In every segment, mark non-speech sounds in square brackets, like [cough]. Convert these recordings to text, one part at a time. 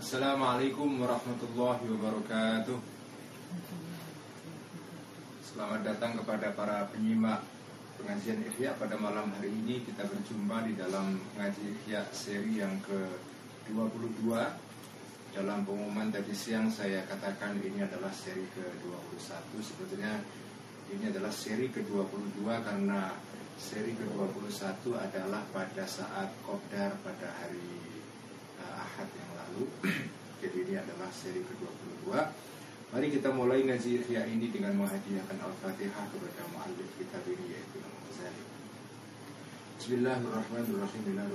Assalamualaikum warahmatullahi wabarakatuh. Selamat datang kepada para penyimak pengajian Ihya pada malam hari ini. Kita berjumpa di dalam pengajian Ihya seri yang ke-22 Dalam pengumuman tadi siang saya katakan ini adalah seri ke-21 Sebetulnya ini adalah seri ke-22 karena seri ke-21 adalah pada saat Qobdar pada hari uh, Ahad yang lalu [clears throat] Jadi ini adalah seri ke-22 Mari kita mulai ngaji Ihya ini dengan menghadiahkan Al-Fatihah kepada muallif kitab ini yaitu Imam Ghazali. Bismillahirrahmanirrahim. Ila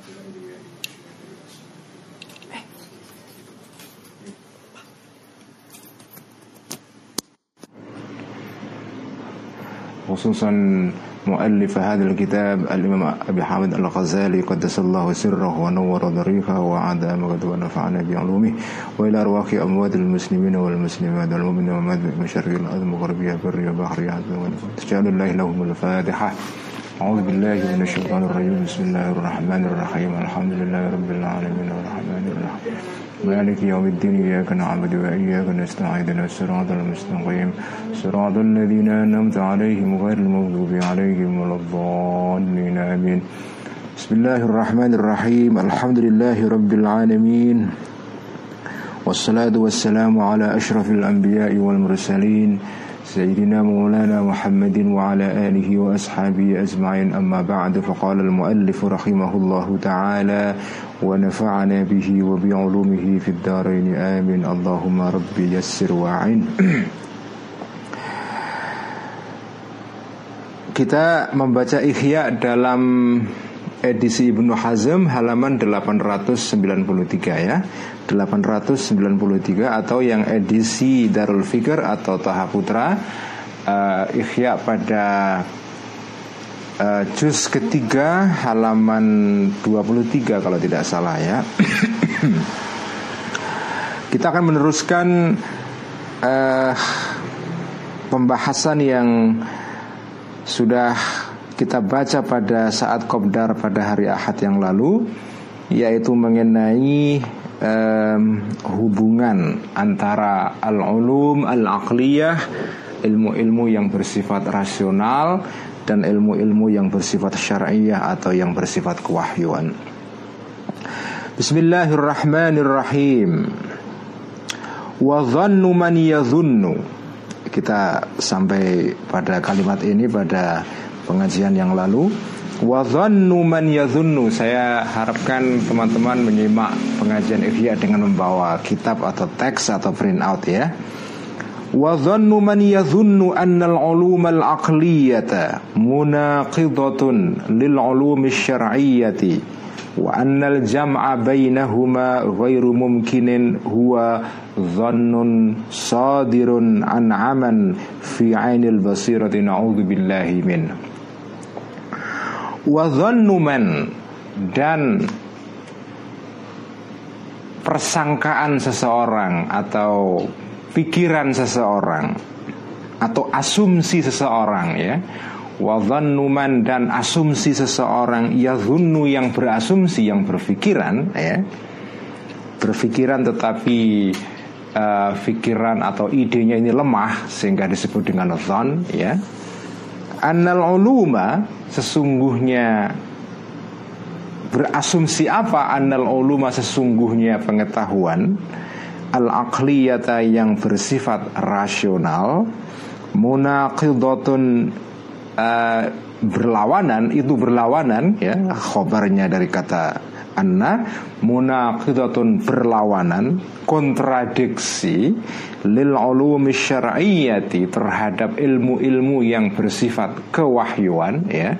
wafil خصوصا مؤلف هذا الكتاب الإمام أبي حامد الغزالي قدس الله سره ونور ضريقه وعاد مقد ونفعنا بعلومه وإلى أرواح أموات المسلمين والمسلمات والمؤمنين ومات مشرق الأرض مغربية برية بحرية تجعل الله لهم الفاتحة. أعوذ بالله من الشيطان الرجيم. بسم الله الرحمن الرحيم. الحمد لله رب العالمين. الرحمن الرحيم. مالك يوم الدين إياك نعبد وإياك نستعين الصراط المستقيم. صراط الذين أنعمت عليهم غير المغضوب عليهم ولا الضالين آمين. بسم الله الرحمن الرحيم. الحمد لله رب العالمين والصلاة والسلام على أشرف الأنبياء والمرسلين سيدنا مولانا محمد وعلى آله وأصحابه أجمعين. أما بعد فقال المؤلف رحمه الله تعالى ونفعنا به وبعلومه في الدارين آمين اللهم ربي يسر وعين Kita membaca Ihya dalam edisi Ibnu Hazm halaman 893 ya 893 atau yang edisi Darul Fikr atau Taha Putra uh, Ihya pada uh, juz ketiga halaman 23 kalau tidak salah ya. [clears throat] Kita akan meneruskan uh, pembahasan yang sudah kita baca pada saat Qobdar pada hari Ahad yang lalu yaitu mengenai um, hubungan antara al-ulum al-aqliyah ilmu-ilmu yang bersifat rasional dan ilmu-ilmu yang bersifat syariah atau yang bersifat kewahyuan. Bismillahirrahmanirrahim. Wa dhannu man yadhunnu. Kita sampai pada kalimat ini pada pengajian yang lalu wa dhannu man yadhunnu saya harapkan teman-teman menyimak pengajian Ihya dengan membawa kitab atau teks atau print out ya wa dhannu man yadhunnu anna al-ulum al-aqliyata munaqidatun lil ulum asy-syar'iyyati wa anna al-jam'a bainahuma ghairu mumkinin huwa dhannun sadirun an aman fi 'ainil basirati na'udzu billahi min wa dhannuman dan persangkaan seseorang atau pikiran seseorang atau asumsi seseorang ya. Wa dhannuman dan asumsi seseorang yadhunnu yang berasumsi yang berpikiran ya. Berpikiran tetapi uh, atau idenya ini lemah sehingga disebut dengan dhan ya. Annal uluma sesungguhnya berasumsi apa? Annal uluma sesungguhnya pengetahuan al aqliyata yang bersifat rasional munaqidatun uh, berlawanan itu berlawanan ya khobarnya dari kata anna munaqidatun berlawanan kontradiksi lil ulumi syar'iyyati terhadap ilmu-ilmu yang bersifat kewahyuan ya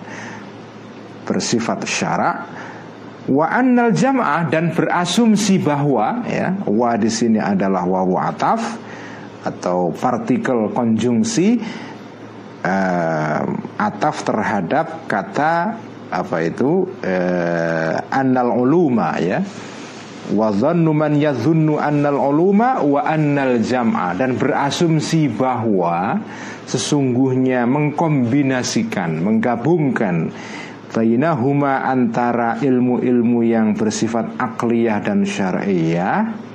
bersifat syarak wa annal jam'ah dan berasumsi bahwa ya wa di sini adalah wawu ataf atau partikel konjungsi uh, ataf terhadap kata apa itu uh, annal uluma ya. Wa dhannu man yadhunnu annal uluma wa annal jam'a dan berasumsi bahwa sesungguhnya mengkombinasikan menggabungkan bainahuma antara ilmu-ilmu yang bersifat akliyah dan syariah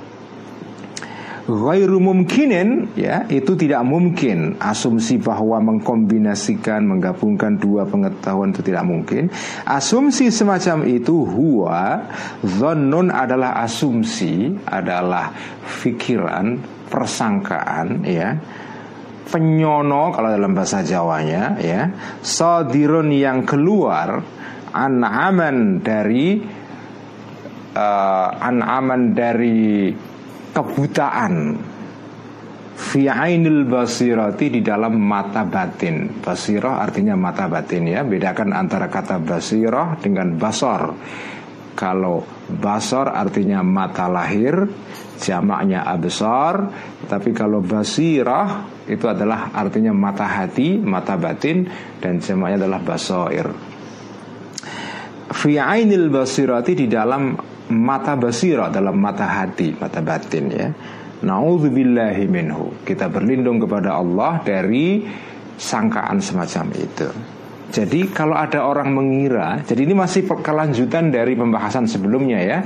ghairu mumkinin ya itu tidak mungkin. Asumsi bahwa mengkombinasikan menggabungkan dua pengetahuan itu tidak mungkin. Asumsi semacam itu huwa dhannun adalah asumsi adalah pikiran persangkaan ya penyono kalau dalam bahasa Jawanya ya sadirun yang keluar anaman dari uh, anaman dari kebutaan fi ainil basirati di dalam mata batin. Basirah artinya mata batin ya. Bedakan antara kata basirah dengan basor. Kalau basor artinya mata lahir, jamaknya absar, tapi kalau basirah itu adalah artinya mata hati, mata batin dan jamaknya adalah basoir. Fi ainil basirati di dalam mata basira dalam mata hati, mata batin ya. Nauzubillahi minhu. Kita berlindung kepada Allah dari sangkaan semacam itu. Jadi kalau ada orang mengira, jadi ini masih kelanjutan dari pembahasan sebelumnya ya.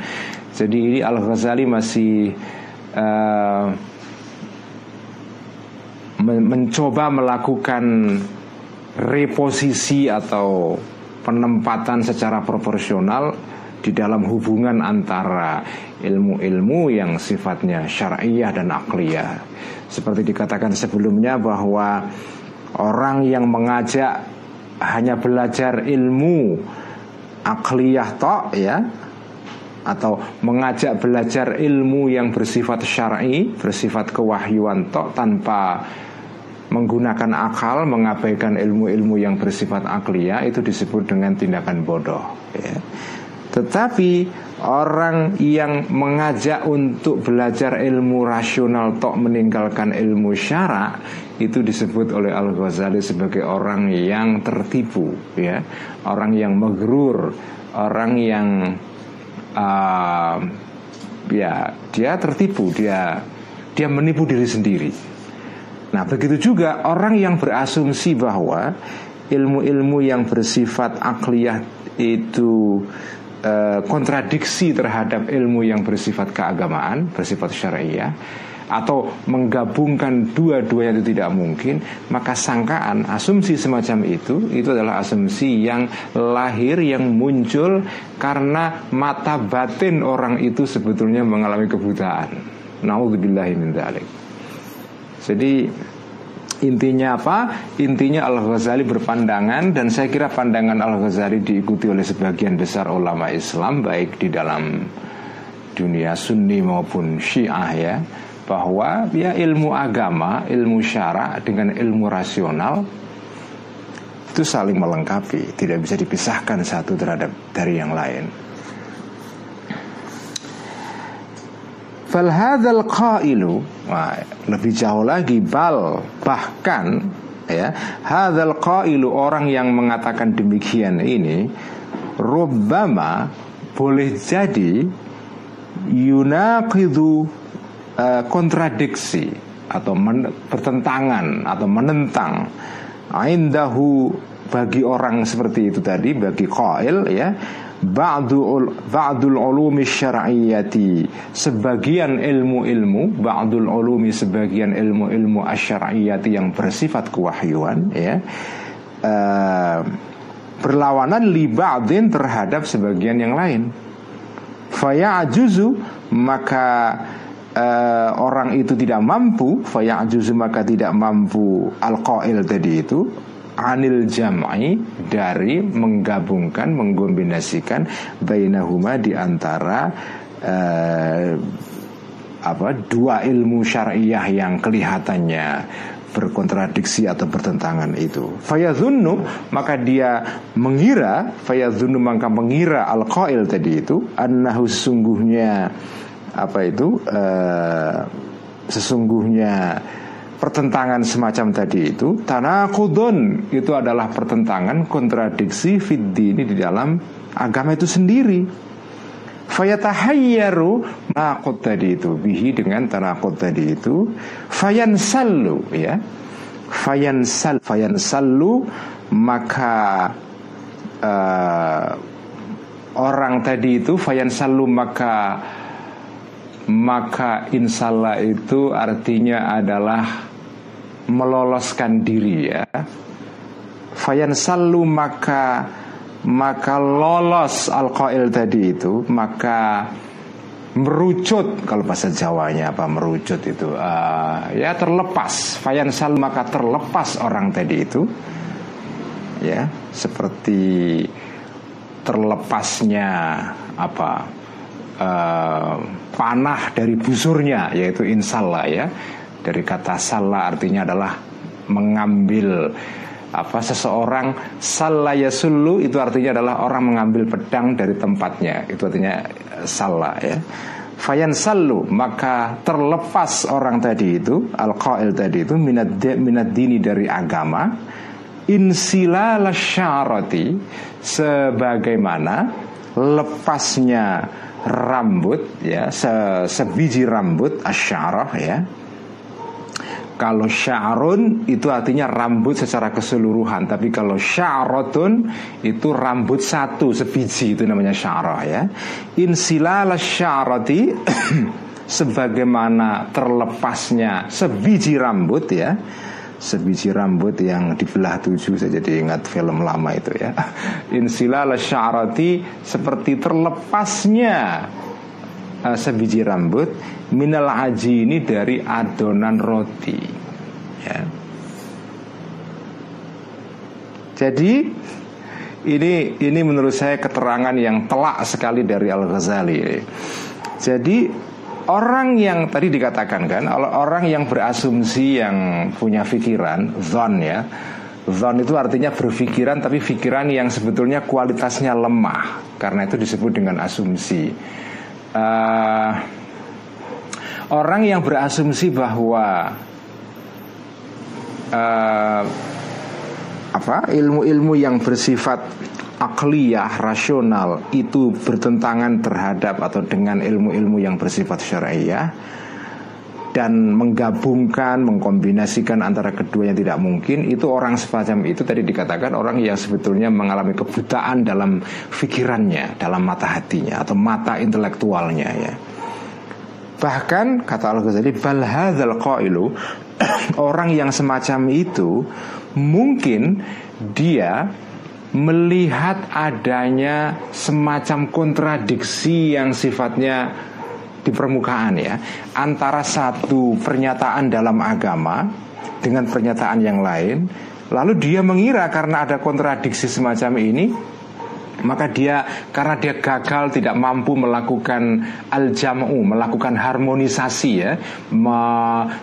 Jadi ini Al Ghazali masih uh, mencoba melakukan reposisi atau penempatan secara proporsional di dalam hubungan antara ilmu-ilmu yang sifatnya syariah dan akliyah. Seperti dikatakan sebelumnya bahwa orang yang mengajak hanya belajar ilmu akliyah tok ya atau mengajak belajar ilmu yang bersifat syar'i, bersifat kewahyuan tok tanpa menggunakan akal, mengabaikan ilmu-ilmu yang bersifat akliyah itu disebut dengan tindakan bodoh ya. Tetapi orang yang mengajak untuk belajar ilmu rasional tok meninggalkan ilmu syara itu disebut oleh Al Ghazali sebagai orang yang tertipu, ya, orang yang megerur, orang yang uh, ya dia tertipu, dia dia menipu diri sendiri. Nah begitu juga orang yang berasumsi bahwa ilmu-ilmu yang bersifat akliyah itu Eh, kontradiksi terhadap ilmu yang bersifat keagamaan, bersifat syariah atau menggabungkan dua-duanya itu tidak mungkin, maka sangkaan asumsi semacam itu itu adalah asumsi yang lahir yang muncul karena mata batin orang itu sebetulnya mengalami kebutaan. Nauzubillahi Jadi Intinya apa? Intinya Al-Ghazali berpandangan dan saya kira pandangan Al-Ghazali diikuti oleh sebagian besar ulama Islam baik di dalam dunia Sunni maupun Syiah ya bahwa ya ilmu agama, ilmu syara dengan ilmu rasional itu saling melengkapi, tidak bisa dipisahkan satu terhadap dari yang lain. Fal hadzal qailu lebih jauh lagi bal bahkan ya hadzal qailu orang yang mengatakan demikian ini rubbama boleh jadi yunaqidu uh, kontradiksi atau men, bertentangan atau menentang. Indahu bagi orang seperti itu tadi bagi qail ya ba'dul ba'dul ulumi syar'iyyati sebagian ilmu-ilmu ba'dul ulumi sebagian ilmu-ilmu asyar'iyyati yang bersifat kewahyuan ya uh, berlawanan li ba'din terhadap sebagian yang lain. Faya'juzu maka uh, orang itu tidak mampu faya'juzu maka tidak mampu al-qail tadi itu anil jam'i dari menggabungkan mengkombinasikan bainahuma di antara uh, apa dua ilmu syariah yang kelihatannya berkontradiksi atau bertentangan itu. Fayadhunnu maka dia mengira, fayadhunnu maka mengira al-qail tadi itu annahu sesungguhnya apa itu uh, sesungguhnya pertentangan semacam tadi itu tanakudun itu adalah pertentangan kontradiksi fiddi ini di dalam agama itu sendiri. Fayatahayyaru nakut tadi itu bihi dengan tanakut tadi itu fayansallu ya. Fayansal fayansallu maka uh, orang tadi itu fayansallu maka maka insallah itu artinya adalah meloloskan diri ya. Fayansallu maka maka lolos al-qail tadi itu maka merucut kalau bahasa Jawanya apa merucut itu uh, ya terlepas. Fayansal maka terlepas orang tadi itu ya seperti terlepasnya apa uh, panah dari busurnya yaitu insallah ya. Dari kata salah artinya adalah mengambil. Apa seseorang salah yasulu itu artinya adalah orang mengambil pedang dari tempatnya. Itu artinya eh, salah ya. Fayan salu maka terlepas orang tadi itu al qail tadi itu minat minat dini dari agama insilal syarati sebagaimana lepasnya rambut ya se, sebiji rambut asyarah ya. Kalau sya'run itu artinya rambut secara keseluruhan. Tapi kalau sya'rotun itu rambut satu sebiji itu namanya sya'rah ya. Insilala sya'rati [clears throat] sebagaimana terlepasnya sebiji rambut ya sebiji rambut yang dibelah tujuh saya jadi ingat film lama itu ya [laughs] insilala sya'rati seperti terlepasnya uh, sebiji rambut minal aji ini dari adonan roti ya. Jadi ini ini menurut saya keterangan yang telak sekali dari Al Ghazali. Jadi orang yang tadi dikatakan kan, orang yang berasumsi yang punya pikiran, zon ya, zon itu artinya berpikiran tapi pikiran yang sebetulnya kualitasnya lemah, karena itu disebut dengan asumsi. Uh, orang yang berasumsi bahwa uh, apa ilmu-ilmu yang bersifat akliyah rasional itu bertentangan terhadap atau dengan ilmu-ilmu yang bersifat syariah dan menggabungkan, mengkombinasikan antara kedua yang tidak mungkin itu orang semacam itu tadi dikatakan orang yang sebetulnya mengalami kebutaan dalam pikirannya, dalam mata hatinya atau mata intelektualnya ya. Bahkan kata Al-Ghazali bal hadzal qailu [coughs] orang yang semacam itu mungkin dia melihat adanya semacam kontradiksi yang sifatnya di permukaan ya antara satu pernyataan dalam agama dengan pernyataan yang lain lalu dia mengira karena ada kontradiksi semacam ini maka dia karena dia gagal tidak mampu melakukan al-jam'u melakukan harmonisasi ya me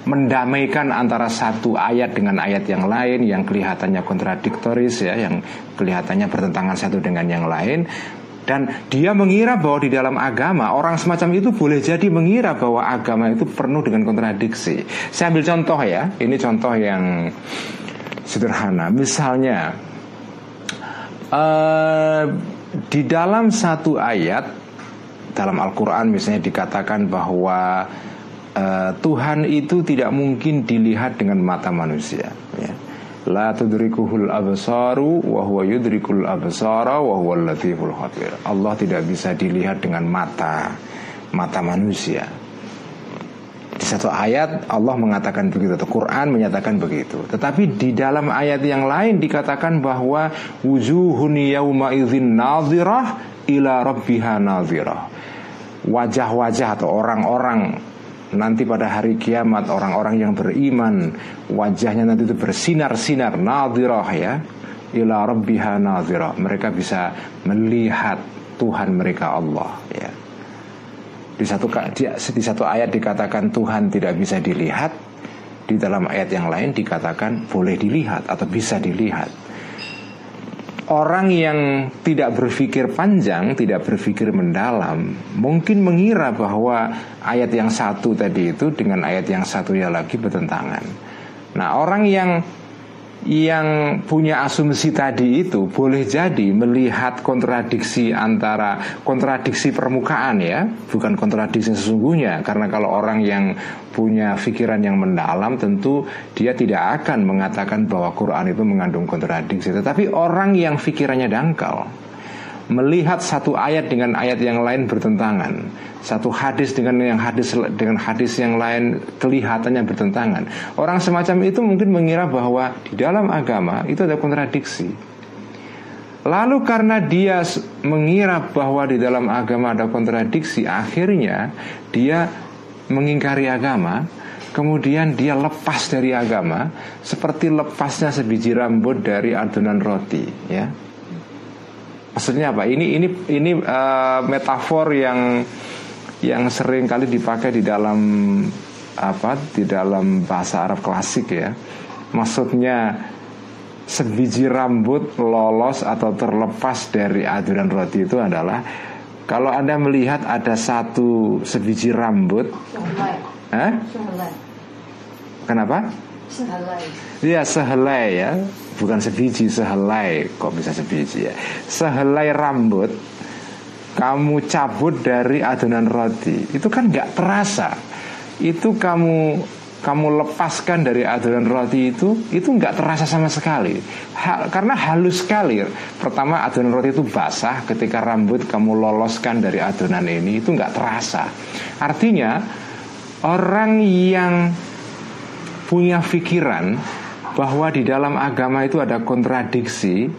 mendamaikan antara satu ayat dengan ayat yang lain yang kelihatannya kontradiktoris ya yang kelihatannya bertentangan satu dengan yang lain dan dia mengira bahwa di dalam agama orang semacam itu boleh jadi mengira bahwa agama itu penuh dengan kontradiksi. Saya ambil contoh ya, ini contoh yang sederhana. Misalnya uh, di dalam satu ayat dalam Al-Quran misalnya dikatakan bahwa uh, Tuhan itu tidak mungkin dilihat dengan mata manusia. Ya La tudrikuhul absaru wa huwa yudrikul absara wa huwa latiful khabir. Allah tidak bisa dilihat dengan mata mata manusia. Satu ayat Allah mengatakan begitu, atau Quran menyatakan begitu. Tetapi di dalam ayat yang lain dikatakan bahwa wujuhun yauma idzin nadhirah ila rabbiha nadhirah. Wajah-wajah atau orang-orang nanti pada hari kiamat orang-orang yang beriman wajahnya nanti itu bersinar-sinar nadirah ya ila rabbiha nadirah mereka bisa melihat Tuhan mereka Allah ya di satu di, satu ayat dikatakan Tuhan tidak bisa dilihat di dalam ayat yang lain dikatakan boleh dilihat atau bisa dilihat orang yang tidak berpikir panjang, tidak berpikir mendalam, mungkin mengira bahwa ayat yang satu tadi itu dengan ayat yang satunya lagi bertentangan. Nah, orang yang yang punya asumsi tadi itu boleh jadi melihat kontradiksi antara kontradiksi permukaan ya, bukan kontradiksi sesungguhnya. Karena kalau orang yang punya pikiran yang mendalam tentu dia tidak akan mengatakan bahwa Quran itu mengandung kontradiksi. Tetapi orang yang pikirannya dangkal, melihat satu ayat dengan ayat yang lain bertentangan, satu hadis dengan yang hadis dengan hadis yang lain kelihatannya bertentangan. Orang semacam itu mungkin mengira bahwa di dalam agama itu ada kontradiksi. Lalu karena dia mengira bahwa di dalam agama ada kontradiksi, akhirnya dia mengingkari agama, kemudian dia lepas dari agama seperti lepasnya sebiji rambut dari adonan roti, ya Maksudnya apa? Ini ini ini uh, metafor yang yang sering kali dipakai di dalam apa? Di dalam bahasa Arab klasik ya. Maksudnya sebiji rambut lolos atau terlepas dari aduran roti itu adalah kalau Anda melihat ada satu sebiji rambut Eh? Kenapa? Sehelai. Iya sehelai ya. Bukan sebiji sehelai. Kok bisa sebiji ya? Sehelai rambut kamu cabut dari adonan roti. Itu kan nggak terasa. Itu kamu kamu lepaskan dari adonan roti itu itu nggak terasa sama sekali. Ha, karena halus sekali. Pertama adonan roti itu basah. Ketika rambut kamu loloskan dari adonan ini itu nggak terasa. Artinya orang yang punya pikiran bahwa di dalam agama itu ada kontradiksi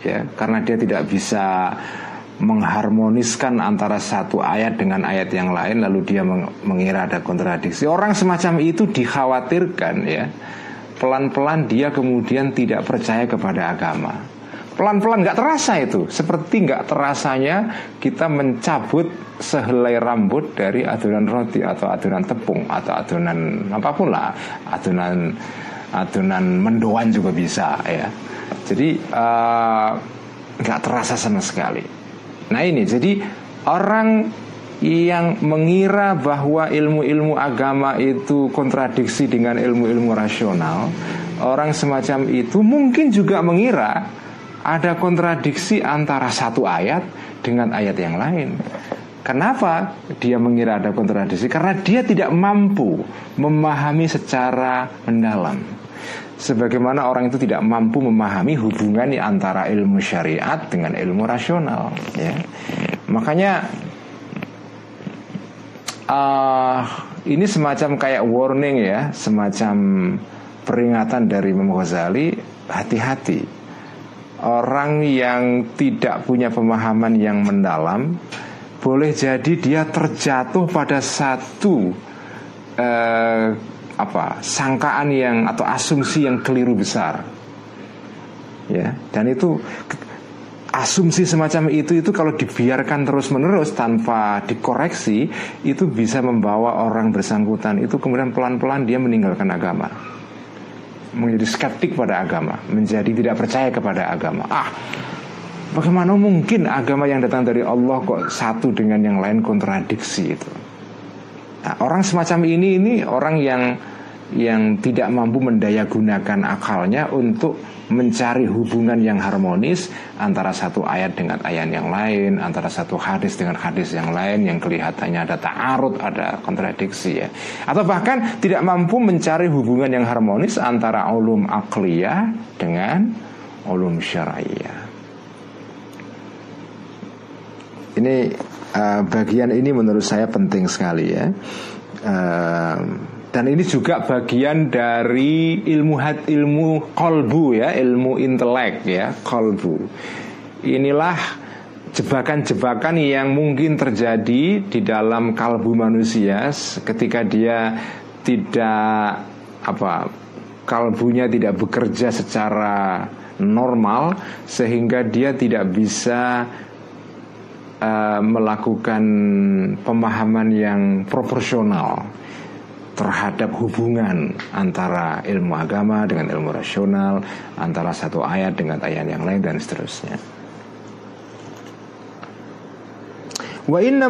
ya karena dia tidak bisa mengharmoniskan antara satu ayat dengan ayat yang lain lalu dia mengira ada kontradiksi. Orang semacam itu dikhawatirkan ya. Pelan-pelan dia kemudian tidak percaya kepada agama pelan-pelan nggak terasa itu. Seperti nggak terasanya kita mencabut sehelai rambut dari adonan roti atau adonan tepung atau adonan apa pun lah adonan adonan mendoan juga bisa ya. Jadi eh, nggak uh, terasa sama sekali. Nah ini jadi orang yang mengira bahwa ilmu-ilmu agama itu kontradiksi dengan ilmu-ilmu rasional orang semacam itu mungkin juga mengira ada kontradiksi antara satu ayat dengan ayat yang lain Kenapa dia mengira ada kontradiksi? Karena dia tidak mampu memahami secara mendalam. Sebagaimana orang itu tidak mampu memahami hubungan antara ilmu syariat dengan ilmu rasional. Ya. Makanya uh, ini semacam kayak warning ya, semacam peringatan dari Imam Ghazali, hati-hati. Orang yang tidak punya pemahaman yang mendalam boleh jadi dia terjatuh pada satu eh, apa sangkaan yang atau asumsi yang keliru besar. Ya dan itu asumsi semacam itu itu kalau dibiarkan terus menerus tanpa dikoreksi itu bisa membawa orang bersangkutan. Itu kemudian pelan pelan dia meninggalkan agama menjadi skeptik pada agama menjadi tidak percaya kepada agama ah Bagaimana mungkin agama yang datang dari Allah kok satu dengan yang lain kontradiksi itu? Nah, orang semacam ini ini orang yang yang tidak mampu mendaya gunakan akalnya untuk mencari hubungan yang harmonis antara satu ayat dengan ayat yang lain, antara satu hadis dengan hadis yang lain yang kelihatannya ada ta'arud, ada kontradiksi ya. Atau bahkan tidak mampu mencari hubungan yang harmonis antara ulum akliyah dengan ulum syariah. Ini uh, bagian ini menurut saya penting sekali ya. Uh, dan ini juga bagian dari ilmu hat, ilmu kolbu ya, ilmu intelek ya, kolbu. Inilah jebakan-jebakan yang mungkin terjadi di dalam kalbu manusia ketika dia tidak apa kalbunya tidak bekerja secara normal sehingga dia tidak bisa uh, melakukan pemahaman yang proporsional terhadap hubungan antara ilmu agama dengan ilmu rasional, antara satu ayat dengan ayat yang lain dan seterusnya. Wa inna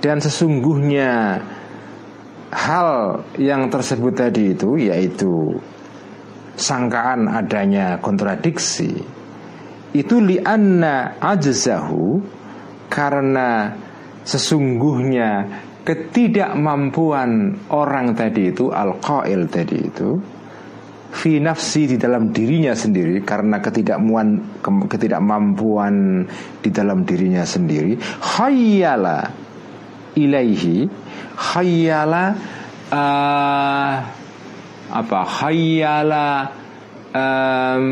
dan sesungguhnya hal yang tersebut tadi itu yaitu sangkaan adanya kontradiksi itu lianna ajzahu karena sesungguhnya ketidakmampuan orang tadi itu al-qail tadi itu fi nafsi di dalam dirinya sendiri karena ketidakmampuan ketidakmampuan di dalam dirinya sendiri khayyala ilaihi khayyala uh, apa khayyala um,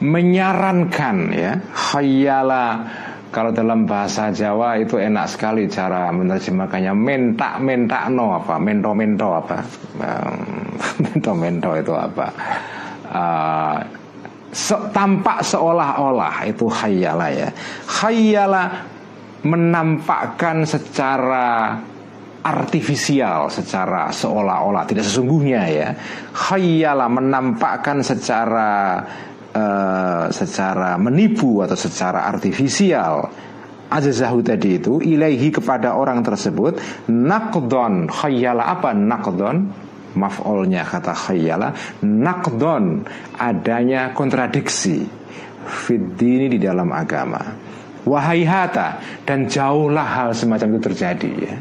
menyarankan ya khayyala kalau dalam bahasa Jawa itu enak sekali cara menerjemahkannya. Mentak mentak no apa? Mento mento apa? [laughs] Mento mento itu apa? Uh, se tampak seolah-olah. Itu khayala ya. Khayala menampakkan secara artifisial secara seolah-olah. Tidak sesungguhnya ya. Khayala menampakkan secara uh, secara menipu atau secara artifisial ajazahu tadi itu ilaihi kepada orang tersebut nakdon khayala apa nakdon maf'olnya kata khayala nakdon adanya kontradiksi fiddini di dalam agama. Wahai hata dan jauhlah hal semacam itu terjadi ya.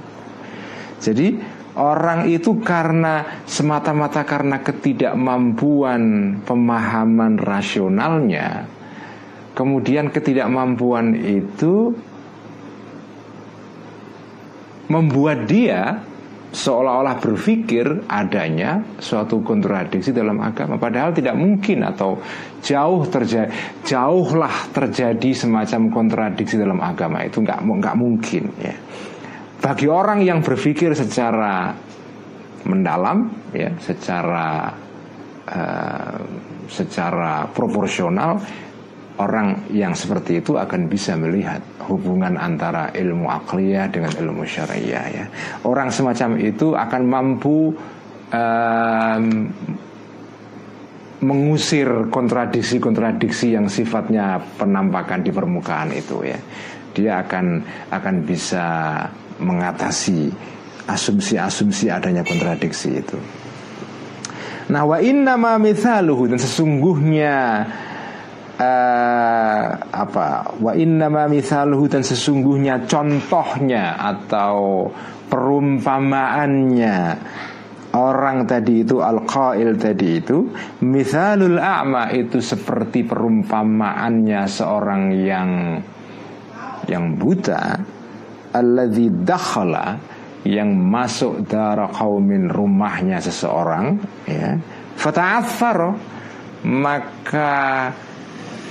Jadi Orang itu karena semata-mata karena ketidakmampuan pemahaman rasionalnya, kemudian ketidakmampuan itu membuat dia seolah-olah berpikir adanya suatu kontradiksi dalam agama. Padahal tidak mungkin atau jauh terjadi jauhlah terjadi semacam kontradiksi dalam agama itu. Nggak nggak mungkin ya bagi orang yang berpikir secara mendalam ya secara uh, secara proporsional orang yang seperti itu akan bisa melihat hubungan antara ilmu akliyah dengan ilmu syariah ya. Orang semacam itu akan mampu um, mengusir kontradiksi-kontradiksi yang sifatnya penampakan di permukaan itu ya. Dia akan akan bisa mengatasi asumsi-asumsi adanya kontradiksi itu. Nah wa inna ma mithaluhu dan sesungguhnya uh, apa wa inna ma mithaluhu dan sesungguhnya contohnya atau perumpamaannya orang tadi itu al-qail tadi itu mithalul a'ma itu seperti perumpamaannya seorang yang yang buta alladzi dakhala yang masuk darah kaumin rumahnya seseorang ya fata'athar maka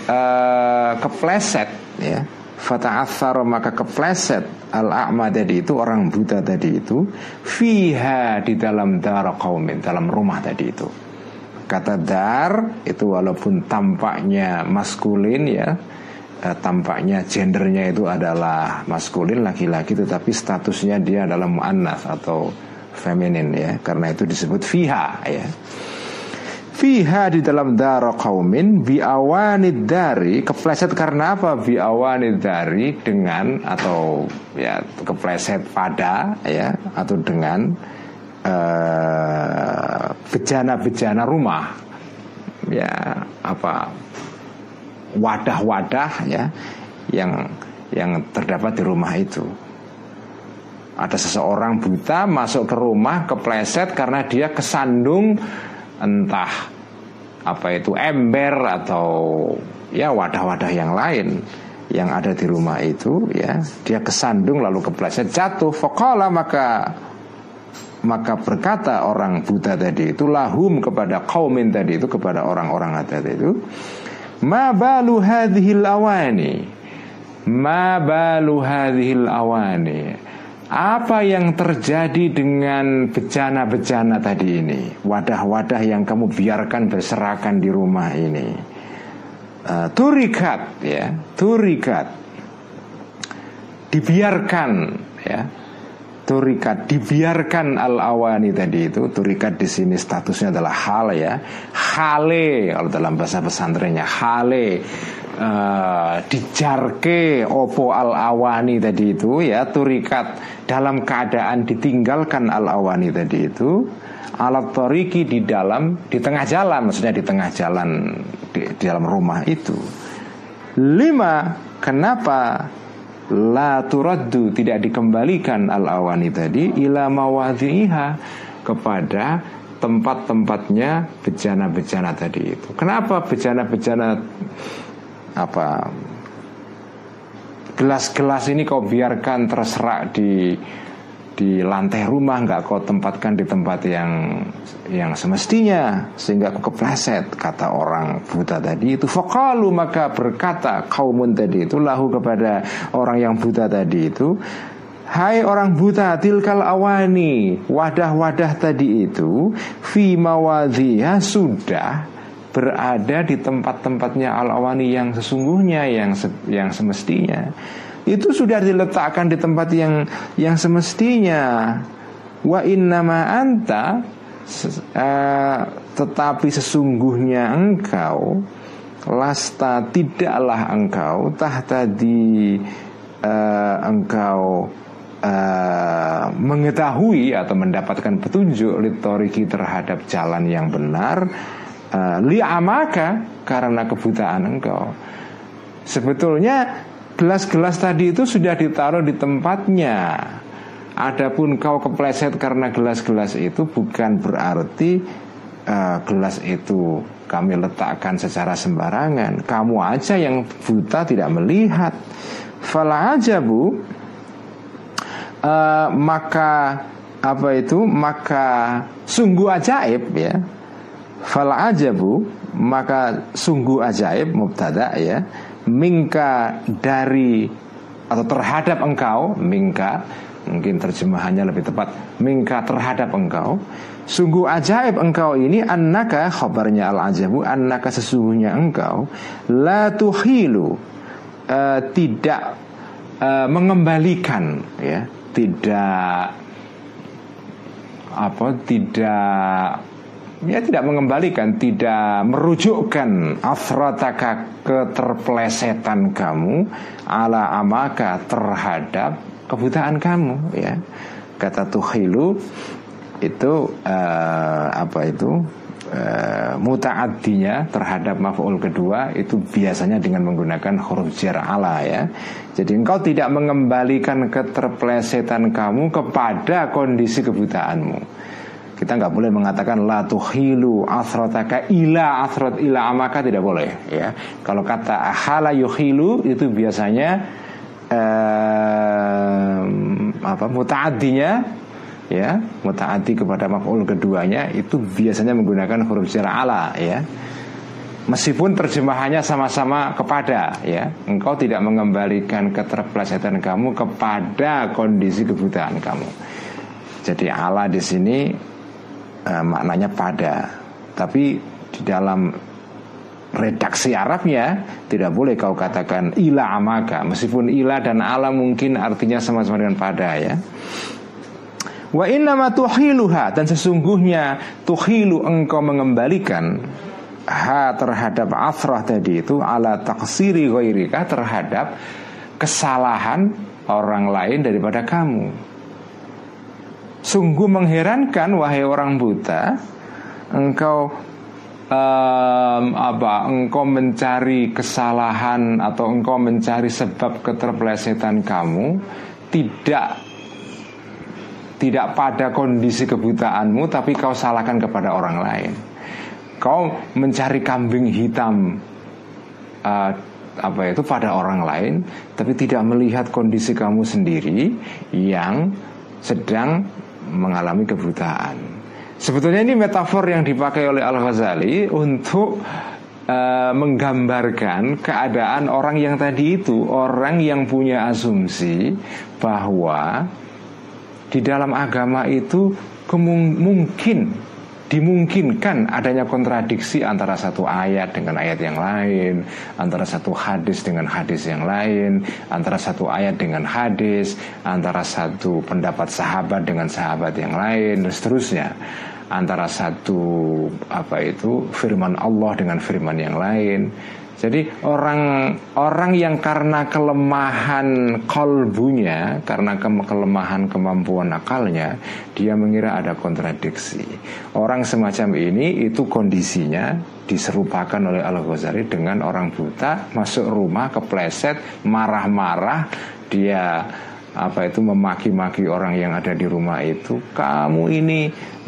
uh, kepleset ya fata'athar maka kepleset al-a'ma tadi itu orang buta tadi itu fiha di dalam darah kaumin dalam rumah tadi itu. Kata dar itu walaupun tampaknya maskulin ya eh, tampaknya gendernya itu adalah maskulin laki-laki tetapi statusnya dia adalah muannas atau feminin ya. Karena itu disebut fiha ya. Fiha di dalam daro kaumin biawanid dari kepleset karena apa? Biawanid dari dengan atau ya kepleset pada ya atau dengan eh, bejana-bejana uh, rumah. Ya apa wadah-wadah ya yang yang terdapat di rumah itu. Ada seseorang buta masuk ke rumah kepleset karena dia kesandung entah apa itu ember atau ya wadah-wadah yang lain yang ada di rumah itu ya dia kesandung lalu kepleset jatuh fokala maka maka berkata orang buta tadi itu lahum kepada kaumin tadi itu kepada orang-orang tadi itu Ma balu hadhil awani? Ma balu hadhil awani? Apa yang terjadi dengan bejana-bejana tadi ini? Wadah-wadah yang kamu biarkan berserakan di rumah ini. Uh, Turikat ya. Turikat. Dibiarkan ya turikat dibiarkan al awani tadi itu turikat di sini statusnya adalah hal ya. Hale kalau dalam bahasa pesantrennya hale. Uh, dijarke opo al awani tadi itu ya. Turikat dalam keadaan ditinggalkan al awani tadi itu. Alat toriki di dalam di tengah jalan maksudnya di tengah jalan di, di dalam rumah itu. Lima kenapa la turaddu tidak dikembalikan al awani tadi ila mawadhiha kepada tempat-tempatnya bejana-bejana tadi itu. Kenapa bejana-bejana apa gelas-gelas ini kau biarkan terserak di di lantai rumah nggak kau tempatkan di tempat yang yang semestinya sehingga aku kepleset kata orang buta tadi itu. Fokalu maka berkata kaumun tadi itu lahu kepada orang yang buta tadi itu Hai orang buta tilkal awani Wadah-wadah tadi itu Fi mawadhiha sudah Berada di tempat-tempatnya al-awani yang sesungguhnya Yang yang semestinya Itu sudah diletakkan di tempat yang Yang semestinya. Wa innama anta uh, Tetapi sesungguhnya engkau Lasta tidaklah engkau Tahtadi uh, Engkau Uh, mengetahui atau mendapatkan petunjuk litoriki terhadap jalan yang benar uh, li'amaka karena kebutaan engkau. Sebetulnya gelas-gelas tadi itu sudah ditaruh di tempatnya. Adapun kau kepleset karena gelas-gelas itu bukan berarti uh, gelas itu kami letakkan secara sembarangan. Kamu aja yang buta tidak melihat. Fala aja bu uh, maka apa itu maka sungguh ajaib ya. Fal ajabu maka sungguh ajaib mubtada ya mingka dari atau terhadap engkau mingka mungkin terjemahannya lebih tepat mingka terhadap engkau sungguh ajaib engkau ini annaka khabarnya al ajabu annaka sesungguhnya engkau la tuhilu uh, tidak uh, mengembalikan ya tidak apa tidak ya tidak mengembalikan tidak merujukkan afrataka keterplesetan kamu ala amaka terhadap kebutaan kamu ya kata tuhilu itu uh, apa itu uh, mutaaddinya terhadap maf'ul kedua itu biasanya dengan menggunakan huruf jar ala ya jadi engkau tidak mengembalikan keterplesetan kamu kepada kondisi kebutaanmu. Kita nggak boleh mengatakan la tuhilu asrotaka ila asrot ila amaka tidak boleh ya. Kalau kata hala yuhilu itu biasanya eh, apa mutaaddinya ya mutaaddi kepada maf'ul keduanya itu biasanya menggunakan huruf jar ala ya Meskipun terjemahannya sama-sama kepada ya, engkau tidak mengembalikan keterpelesetan kamu kepada kondisi kebutaan kamu. Jadi Allah di sini eh, maknanya pada, tapi di dalam redaksi Arabnya tidak boleh kau katakan ila amaka meskipun ila dan ala mungkin artinya sama-sama dengan pada ya. Wa inna tuhiluha dan sesungguhnya tuhilu engkau mengembalikan ha terhadap afrah tadi itu ala taksiri ghairika terhadap kesalahan orang lain daripada kamu. Sungguh mengherankan wahai orang buta, engkau um, apa? Engkau mencari kesalahan atau engkau mencari sebab keterpelesetan kamu tidak tidak pada kondisi kebutaanmu tapi kau salahkan kepada orang lain kau mencari kambing hitam uh, apa itu pada orang lain tapi tidak melihat kondisi kamu sendiri yang sedang mengalami kebutaan. Sebetulnya ini metafor yang dipakai oleh Al Ghazali untuk uh, menggambarkan keadaan orang yang tadi itu orang yang punya asumsi bahwa di dalam agama itu mungkin dimungkinkan adanya kontradiksi antara satu ayat dengan ayat yang lain, antara satu hadis dengan hadis yang lain, antara satu ayat dengan hadis, antara satu pendapat sahabat dengan sahabat yang lain, dan seterusnya. antara satu apa itu firman Allah dengan firman yang lain. Jadi orang orang yang karena kelemahan kolbunya, karena ke kelemahan kemampuan akalnya, dia mengira ada kontradiksi. Orang semacam ini itu kondisinya diserupakan oleh Al Ghazali dengan orang buta masuk rumah kepleset, marah-marah, dia apa itu memaki-maki orang yang ada di rumah itu kamu ini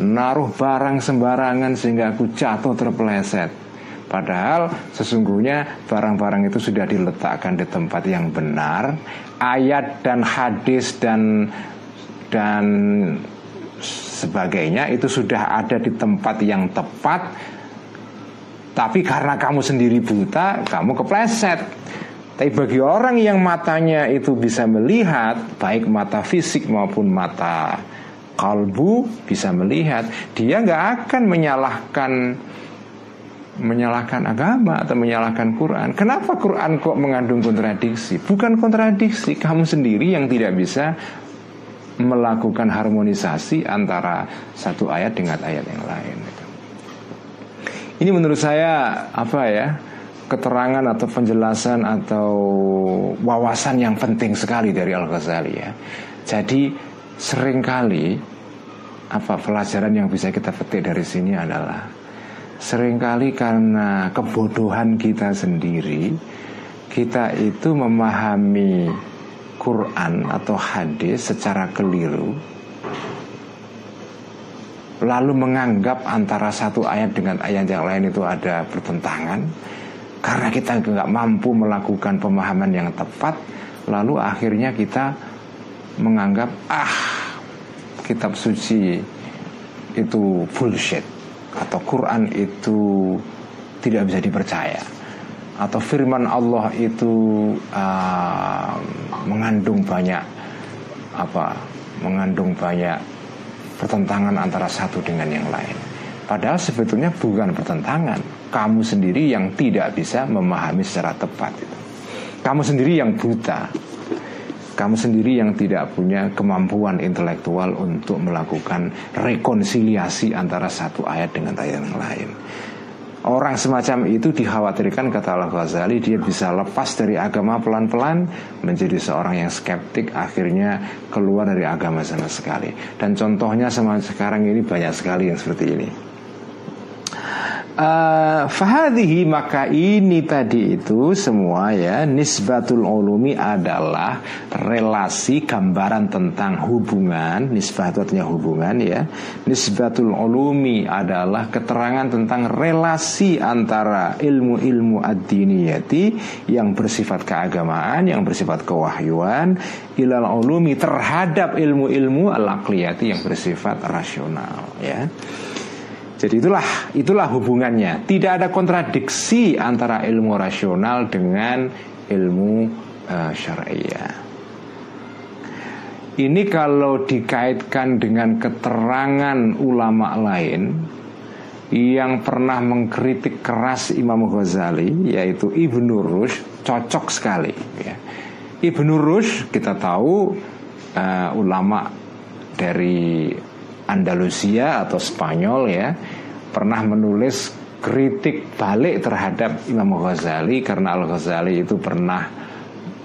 naruh barang sembarangan sehingga aku jatuh terpeleset padahal sesungguhnya barang-barang itu sudah diletakkan di tempat yang benar. Ayat dan hadis dan dan sebagainya itu sudah ada di tempat yang tepat. Tapi karena kamu sendiri buta kamu kepleset. Tapi bagi orang yang matanya itu bisa melihat, baik mata fisik maupun mata kalbu bisa melihat, dia nggak akan menyalahkan menyalahkan agama atau menyalahkan Quran. Kenapa Quran kok mengandung kontradiksi? Bukan kontradiksi, kamu sendiri yang tidak bisa melakukan harmonisasi antara satu ayat dengan ayat yang lain. Ini menurut saya apa ya? keterangan atau penjelasan atau wawasan yang penting sekali dari Al Ghazali ya. Jadi sering kali apa pelajaran yang bisa kita petik dari sini adalah sering kali karena kebodohan kita sendiri kita itu memahami Quran atau hadis secara keliru lalu menganggap antara satu ayat dengan ayat yang lain itu ada pertentangan. Karena kita nggak mampu melakukan pemahaman yang tepat, lalu akhirnya kita menganggap ah kitab suci itu bullshit atau Quran itu tidak bisa dipercaya atau firman Allah itu uh, mengandung banyak apa mengandung banyak pertentangan antara satu dengan yang lain. Padahal sebetulnya bukan pertentangan, kamu sendiri yang tidak bisa memahami secara tepat itu. Kamu sendiri yang buta. Kamu sendiri yang tidak punya kemampuan intelektual untuk melakukan rekonsiliasi antara satu ayat dengan ayat yang lain. Orang semacam itu dikhawatirkan kata Al Ghazali dia bisa lepas dari agama pelan-pelan menjadi seorang yang skeptik akhirnya keluar dari agama sama sekali. Dan contohnya sama sekarang ini banyak sekali yang seperti ini. Uh, fahadihi maka ini tadi itu semua ya nisbatul ulumi adalah relasi gambaran tentang hubungan. Artinya hubungan ya. Nisbatul ulumi adalah keterangan tentang relasi antara ilmu-ilmu ad-diniyati yang bersifat keagamaan yang bersifat kewahyuan. Ilal ulumi terhadap ilmu-ilmu al yang bersifat rasional ya jadi itulah itulah hubungannya. Tidak ada kontradiksi antara ilmu rasional dengan ilmu uh, syariah. Ini kalau dikaitkan dengan keterangan ulama lain yang pernah mengkritik keras Imam Ghazali yaitu Ibnu Rushd cocok sekali ya. Ibnu Rushd kita tahu uh, ulama dari Andalusia atau Spanyol ya pernah menulis kritik balik terhadap Imam Ghazali karena Al Ghazali itu pernah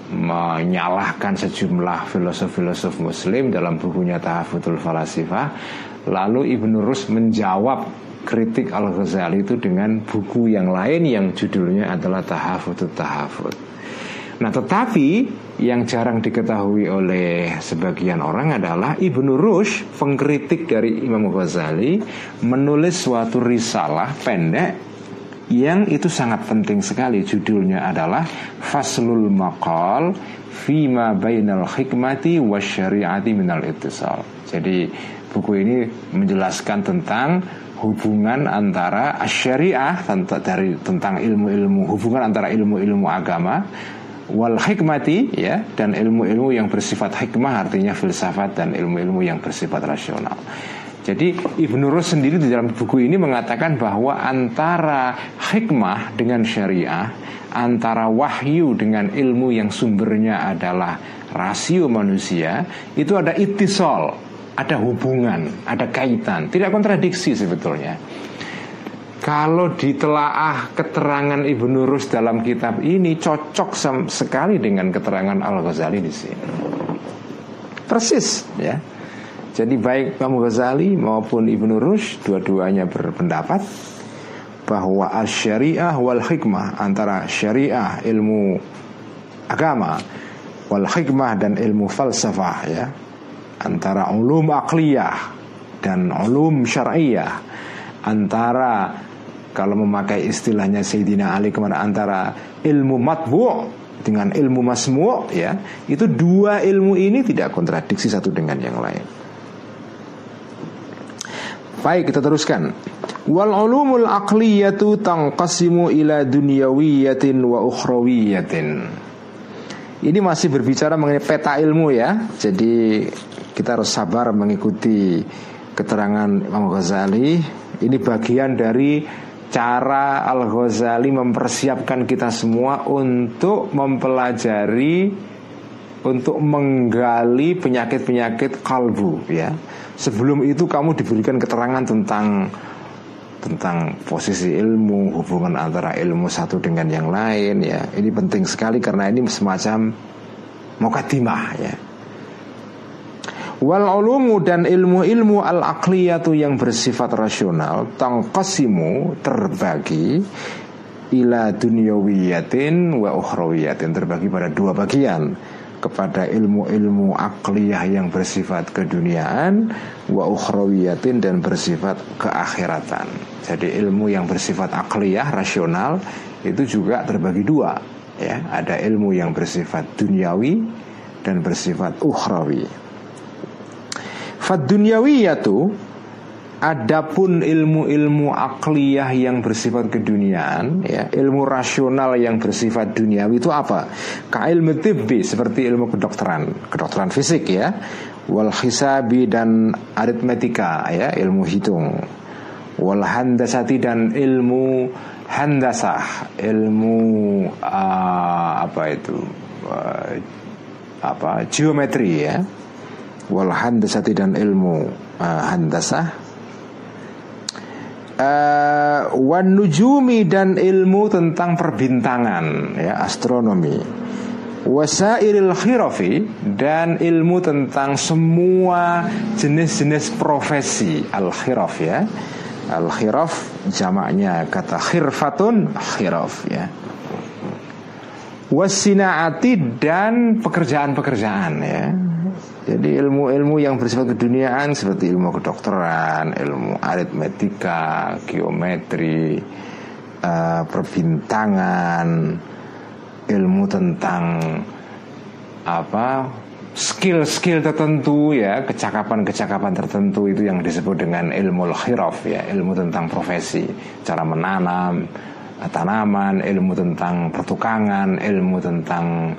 menyalahkan sejumlah filosof-filosof muslim dalam bukunya Tahafutul Falasifah. Lalu Ibnu Rus menjawab kritik Al Ghazali itu dengan buku yang lain yang judulnya adalah Tahafutul Tahafut Nah tetapi yang jarang diketahui oleh sebagian orang adalah Ibnu Rushd, pengkritik dari Imam Ghazali, menulis suatu risalah pendek yang itu sangat penting sekali. Judulnya adalah Faslul Maqal Fima Bainal Hikmati Wasyariati Minal Ittisal. Jadi buku ini menjelaskan tentang hubungan antara syariah dari tentang ilmu-ilmu hubungan antara ilmu-ilmu agama wal hikmati ya dan ilmu-ilmu yang bersifat hikmah artinya filsafat dan ilmu-ilmu yang bersifat rasional. Jadi Ibnu Rus sendiri di dalam buku ini mengatakan bahwa antara hikmah dengan syariah, antara wahyu dengan ilmu yang sumbernya adalah rasio manusia, itu ada itisol, ada hubungan, ada kaitan, tidak kontradiksi sebetulnya. Kalau ditelaah keterangan Ibnu Rus dalam kitab ini cocok sekali dengan keterangan Al Ghazali di sini. Persis, ya. Jadi baik Imam Ghazali maupun Ibnu Rus dua-duanya berpendapat bahwa syariah wal hikmah antara syariah ilmu agama wal hikmah dan ilmu falsafah ya antara ulum akliyah dan ulum syariah antara kalau memakai istilahnya Sayyidina Ali ke mana antara ilmu matbu' dengan ilmu masmu' ya itu dua ilmu ini tidak kontradiksi satu dengan yang lain. Baik kita teruskan. Wal ulumul aqliyatu tanqasimu ila dunyawiyatin wa ukhrawiyatin. Ini masih berbicara mengenai peta ilmu ya. Jadi kita harus sabar mengikuti keterangan Imam Ghazali. Ini bagian dari cara Al Ghazali mempersiapkan kita semua untuk mempelajari untuk menggali penyakit-penyakit kalbu ya. Sebelum itu kamu diberikan keterangan tentang tentang posisi ilmu, hubungan antara ilmu satu dengan yang lain ya. Ini penting sekali karena ini semacam mukadimah ya. Wal ulumu dan ilmu-ilmu al aqliyatu yang bersifat rasional tangqasimu terbagi ila dunyawiyatin wa ukhrawiyatin terbagi pada dua bagian kepada ilmu-ilmu akliyah yang bersifat keduniaan wa ukhrawiyatin dan bersifat keakhiratan. Jadi ilmu yang bersifat akliyah rasional itu juga terbagi dua ya, ada ilmu yang bersifat duniawi dan bersifat ukhrawi. Fadunyawiyatu Adapun ilmu-ilmu akliyah yang bersifat keduniaan ya, Ilmu rasional yang bersifat duniawi itu apa? Ka ilmu tibbi seperti ilmu kedokteran Kedokteran fisik ya. Wal hisabi dan aritmetika ya Ilmu hitung. Wal handasati dan ilmu handasah Ilmu uh, apa itu? Uh, apa? Geometri ya wal handasati dan ilmu uh, handasah. Uh, wan nujumi dan ilmu tentang perbintangan ya astronomi. Wasairil khirafi dan ilmu tentang semua jenis-jenis profesi al khiraf ya. Al khiraf jamaknya kata khirfatun khiraf ya. Wasinaati dan pekerjaan-pekerjaan ya jadi ilmu-ilmu yang bersifat keduniaan seperti ilmu kedokteran, ilmu aritmetika, geometri, uh, perbintangan, ilmu tentang apa skill-skill tertentu ya, kecakapan-kecakapan tertentu itu yang disebut dengan ilmu khiraf ya, ilmu tentang profesi, cara menanam tanaman, ilmu tentang pertukangan, ilmu tentang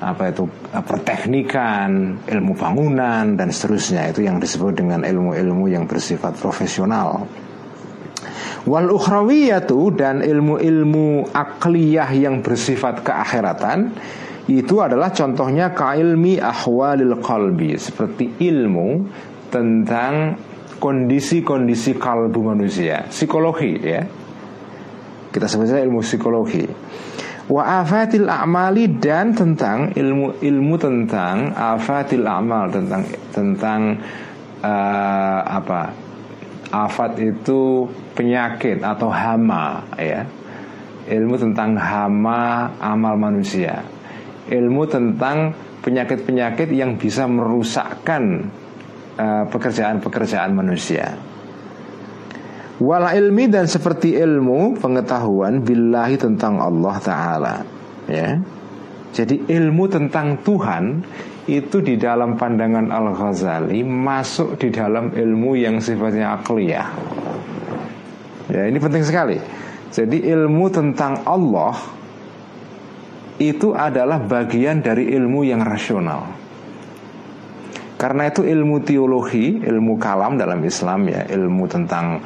apa itu eh, perteknikan, ilmu bangunan dan seterusnya itu yang disebut dengan ilmu-ilmu yang bersifat profesional. Wal ukhrawiyatu dan ilmu-ilmu akliyah yang bersifat keakhiratan itu adalah contohnya kailmi ahwalil qalbi seperti ilmu tentang kondisi-kondisi kalbu manusia, psikologi ya. Kita sebutnya ilmu psikologi wa afatil a'mali dan tentang ilmu ilmu tentang afatil a'mal tentang tentang uh, apa? Afat itu penyakit atau hama ya. Ilmu tentang hama amal manusia. Ilmu tentang penyakit-penyakit yang bisa merusakkan eh, pekerjaan-pekerjaan uh, manusia Wala ilmi dan seperti ilmu pengetahuan billahi tentang Allah Ta'ala. Ya. Jadi ilmu tentang Tuhan itu di dalam pandangan Al-Ghazali masuk di dalam ilmu yang sifatnya akliyah. Ya ini penting sekali. Jadi ilmu tentang Allah itu adalah bagian dari ilmu yang rasional. Karena itu ilmu teologi, ilmu kalam dalam Islam ya Ilmu tentang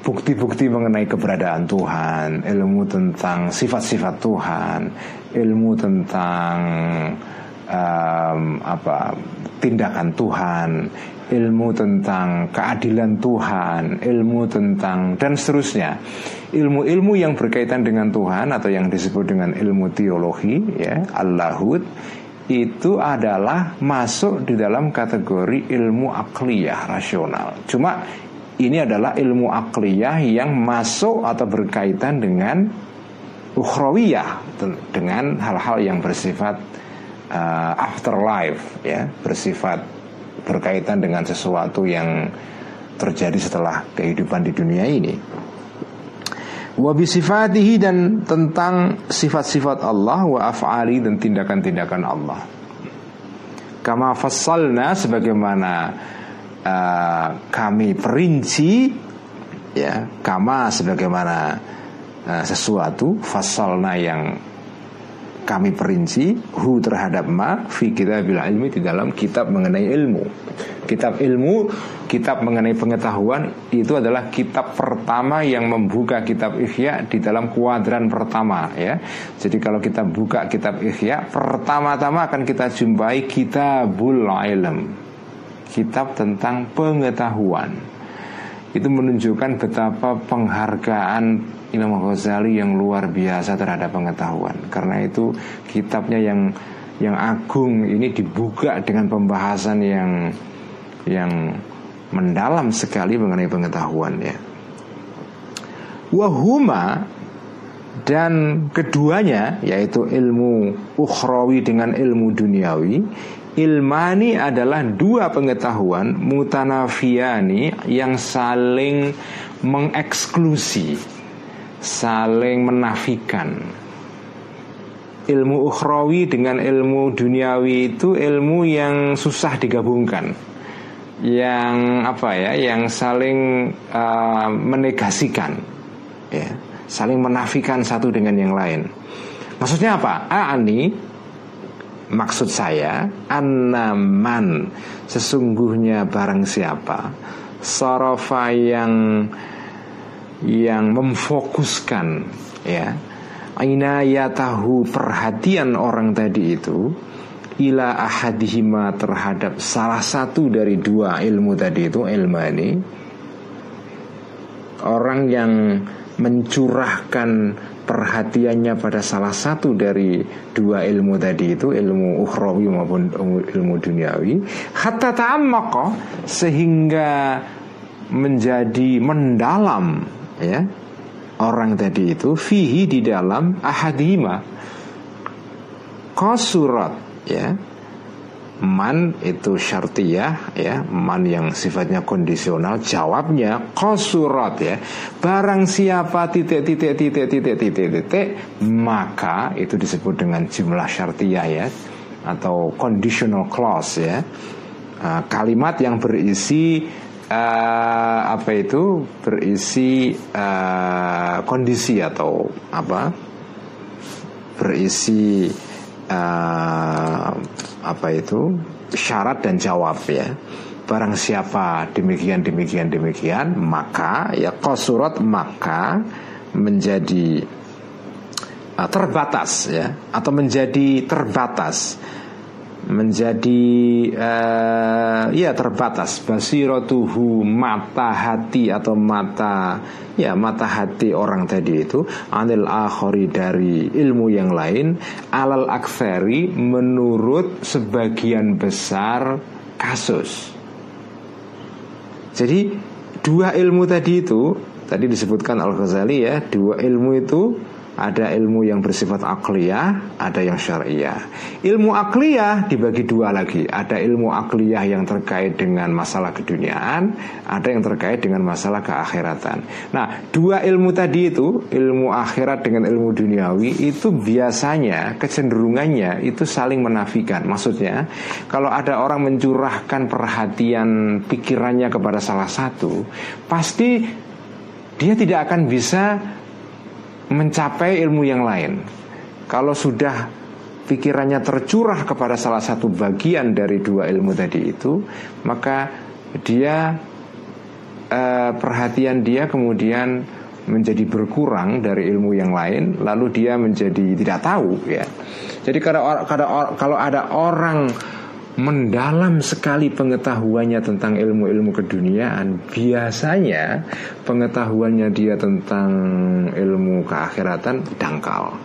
bukti-bukti mengenai keberadaan Tuhan, ilmu tentang sifat-sifat Tuhan, ilmu tentang um, apa tindakan Tuhan ilmu tentang keadilan Tuhan, ilmu tentang dan seterusnya. Ilmu-ilmu yang berkaitan dengan Tuhan atau yang disebut dengan ilmu teologi ya, Allahut itu adalah masuk di dalam kategori ilmu akliyah rasional. Cuma ini adalah ilmu akliyah yang masuk atau berkaitan dengan ukhrawiyah dengan hal-hal yang bersifat uh, afterlife ya, bersifat berkaitan dengan sesuatu yang terjadi setelah kehidupan di dunia ini. Wabi sifatihi dan tentang sifat-sifat Allah wa af'ali dan tindakan-tindakan Allah. Kama fassalna sebagaimana uh, kami perinci ya, kama sebagaimana uh, sesuatu fassalna yang kami perinci hu terhadap ma fi kitabil ilmi di dalam kitab mengenai ilmu. Kitab ilmu, kitab mengenai pengetahuan itu adalah kitab pertama yang membuka kitab Ihya di dalam kuadran pertama ya. Jadi kalau kita buka kitab Ihya, pertama-tama akan kita jumpai kitabul ilm. Kitab tentang pengetahuan. Itu menunjukkan betapa penghargaan Imam Ghazali yang luar biasa terhadap pengetahuan. Karena itu kitabnya yang yang agung ini dibuka dengan pembahasan yang yang mendalam sekali mengenai pengetahuan ya. Wahuma dan keduanya yaitu ilmu ukhrawi dengan ilmu duniawi ilmani adalah dua pengetahuan mutanafiani yang saling mengeksklusi saling menafikan. Ilmu ukhrawi dengan ilmu duniawi itu ilmu yang susah digabungkan yang apa ya yang saling uh, menegasikan ya saling menafikan satu dengan yang lain. Maksudnya apa? Ani maksud saya anaman sesungguhnya barang siapa? Sorofa yang yang memfokuskan ya. Tahu perhatian orang tadi itu ila ahadihima terhadap salah satu dari dua ilmu tadi itu ilmu ini. Orang yang mencurahkan perhatiannya pada salah satu dari dua ilmu tadi itu ilmu ukhrawi maupun ilmu duniawi hatta ta'ammaqa sehingga menjadi mendalam ya orang tadi itu fihi di dalam ahadima kosurat ya man itu syartiyah ya. Man yang sifatnya kondisional jawabnya kosurat ya. Barang siapa titik titik titik titik titik titik maka itu disebut dengan jumlah syartiyah ya. Atau conditional clause ya. Uh, kalimat yang berisi uh, apa itu? Berisi uh, kondisi atau apa? Berisi uh, apa itu? Syarat dan jawab ya. Barang siapa demikian demikian demikian maka ya kosurat maka menjadi uh, terbatas ya atau menjadi terbatas menjadi uh, ya terbatas. Basiratuhu mata hati atau mata ya mata hati orang tadi itu anil akhori dari ilmu yang lain alal aksari menurut sebagian besar kasus. Jadi dua ilmu tadi itu tadi disebutkan Al Ghazali ya dua ilmu itu ada ilmu yang bersifat akliyah, ada yang syariah. Ilmu akliyah dibagi dua lagi. Ada ilmu akliyah yang terkait dengan masalah keduniaan, ada yang terkait dengan masalah keakhiratan. Nah, dua ilmu tadi itu, ilmu akhirat dengan ilmu duniawi itu biasanya kecenderungannya itu saling menafikan. Maksudnya, kalau ada orang mencurahkan perhatian pikirannya kepada salah satu, pasti dia tidak akan bisa mencapai ilmu yang lain. Kalau sudah pikirannya tercurah kepada salah satu bagian dari dua ilmu tadi itu, maka dia eh, perhatian dia kemudian menjadi berkurang dari ilmu yang lain, lalu dia menjadi tidak tahu ya. Jadi kalau kalau kalau ada orang mendalam sekali pengetahuannya tentang ilmu-ilmu keduniaan, biasanya pengetahuannya dia tentang ilmu keakhiratan dangkal.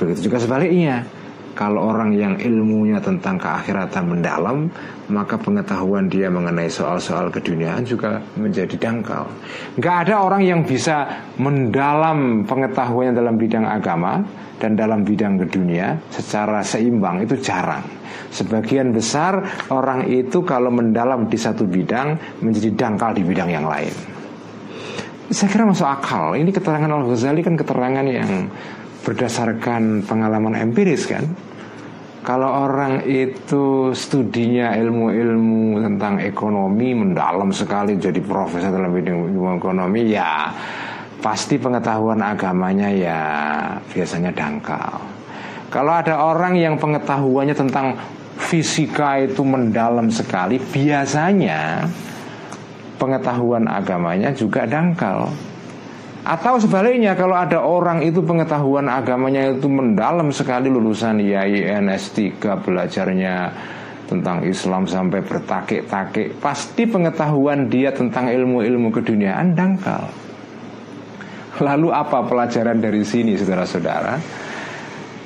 Begitu juga sebaliknya. Kalau orang yang ilmunya tentang keakhiratan mendalam, maka pengetahuan dia mengenai soal-soal keduniaan juga menjadi dangkal. Gak ada orang yang bisa mendalam pengetahuannya dalam bidang agama dan dalam bidang kedunia secara seimbang itu jarang. Sebagian besar orang itu kalau mendalam di satu bidang menjadi dangkal di bidang yang lain. Saya kira masuk akal. Ini keterangan Al Ghazali kan keterangan yang berdasarkan pengalaman empiris kan kalau orang itu studinya ilmu-ilmu tentang ekonomi mendalam sekali jadi profesor dalam bidang ilmu ekonomi ya pasti pengetahuan agamanya ya biasanya dangkal. Kalau ada orang yang pengetahuannya tentang fisika itu mendalam sekali, biasanya pengetahuan agamanya juga dangkal. Atau sebaliknya kalau ada orang itu pengetahuan agamanya itu mendalam sekali lulusan IAIN S3 belajarnya tentang Islam sampai bertakik-takik Pasti pengetahuan dia tentang ilmu-ilmu keduniaan dangkal Lalu apa pelajaran dari sini saudara-saudara?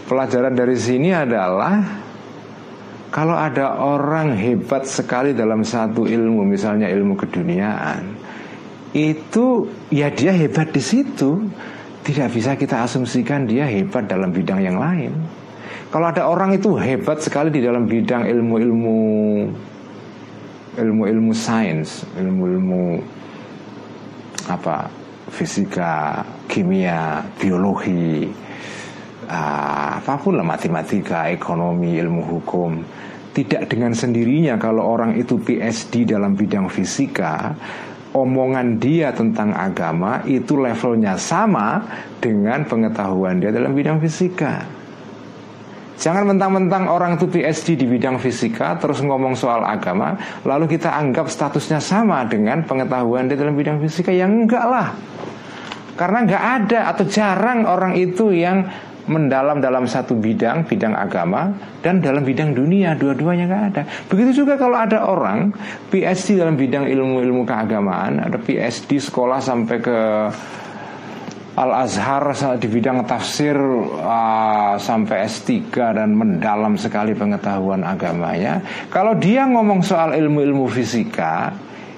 Pelajaran dari sini adalah Kalau ada orang hebat sekali dalam satu ilmu Misalnya ilmu keduniaan itu ya dia hebat di situ. Tidak bisa kita asumsikan dia hebat dalam bidang yang lain. Kalau ada orang itu hebat sekali di dalam bidang ilmu-ilmu ilmu-ilmu sains ilmu-ilmu apa fisika kimia biologi uh, apa pun lah matematika ekonomi ilmu hukum. Tidak dengan sendirinya kalau orang itu PhD dalam bidang fisika omongan dia tentang agama itu levelnya sama dengan pengetahuan dia dalam bidang fisika. Jangan mentang-mentang orang itu PhD di bidang fisika terus ngomong soal agama, lalu kita anggap statusnya sama dengan pengetahuan dia dalam bidang fisika. Yang enggak lah. Karena enggak ada atau jarang orang itu yang mendalam dalam satu bidang, bidang agama dan dalam bidang dunia, dua-duanya nggak ada. Begitu juga kalau ada orang PhD dalam bidang ilmu-ilmu keagamaan, ada PhD sekolah sampai ke Al Azhar di bidang tafsir uh, sampai S3 dan mendalam sekali pengetahuan agamanya. Kalau dia ngomong soal ilmu-ilmu fisika,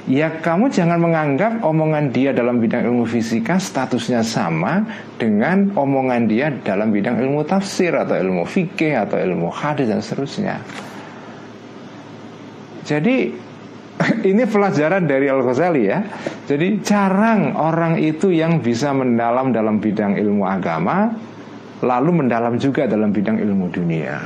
ya kamu jangan menganggap omongan dia dalam bidang ilmu fisika statusnya sama dengan omongan dia dalam bidang ilmu tafsir atau ilmu fikih atau ilmu hadis dan seterusnya. Jadi [laughs] ini pelajaran dari Al Ghazali ya. Jadi jarang orang itu yang bisa mendalam dalam bidang ilmu agama, lalu mendalam juga dalam bidang ilmu dunia.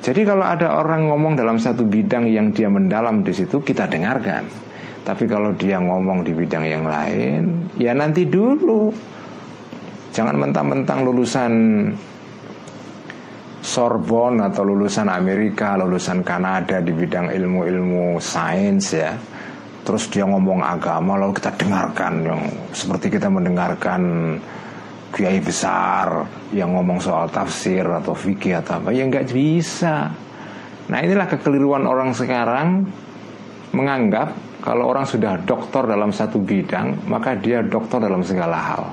Jadi kalau ada orang ngomong dalam satu bidang yang dia mendalam di situ, kita dengarkan. Tapi kalau dia ngomong di bidang yang lain, ya nanti dulu. Jangan mentang-mentang lulusan Sorbonne atau lulusan Amerika, lulusan Kanada di bidang ilmu-ilmu sains ya. Terus dia ngomong agama lalu kita dengarkan yang seperti kita mendengarkan kiai besar yang ngomong soal tafsir atau fikih atau apa ya nggak bisa. Nah inilah kekeliruan orang sekarang menganggap kalau orang sudah doktor dalam satu bidang, maka dia doktor dalam segala hal.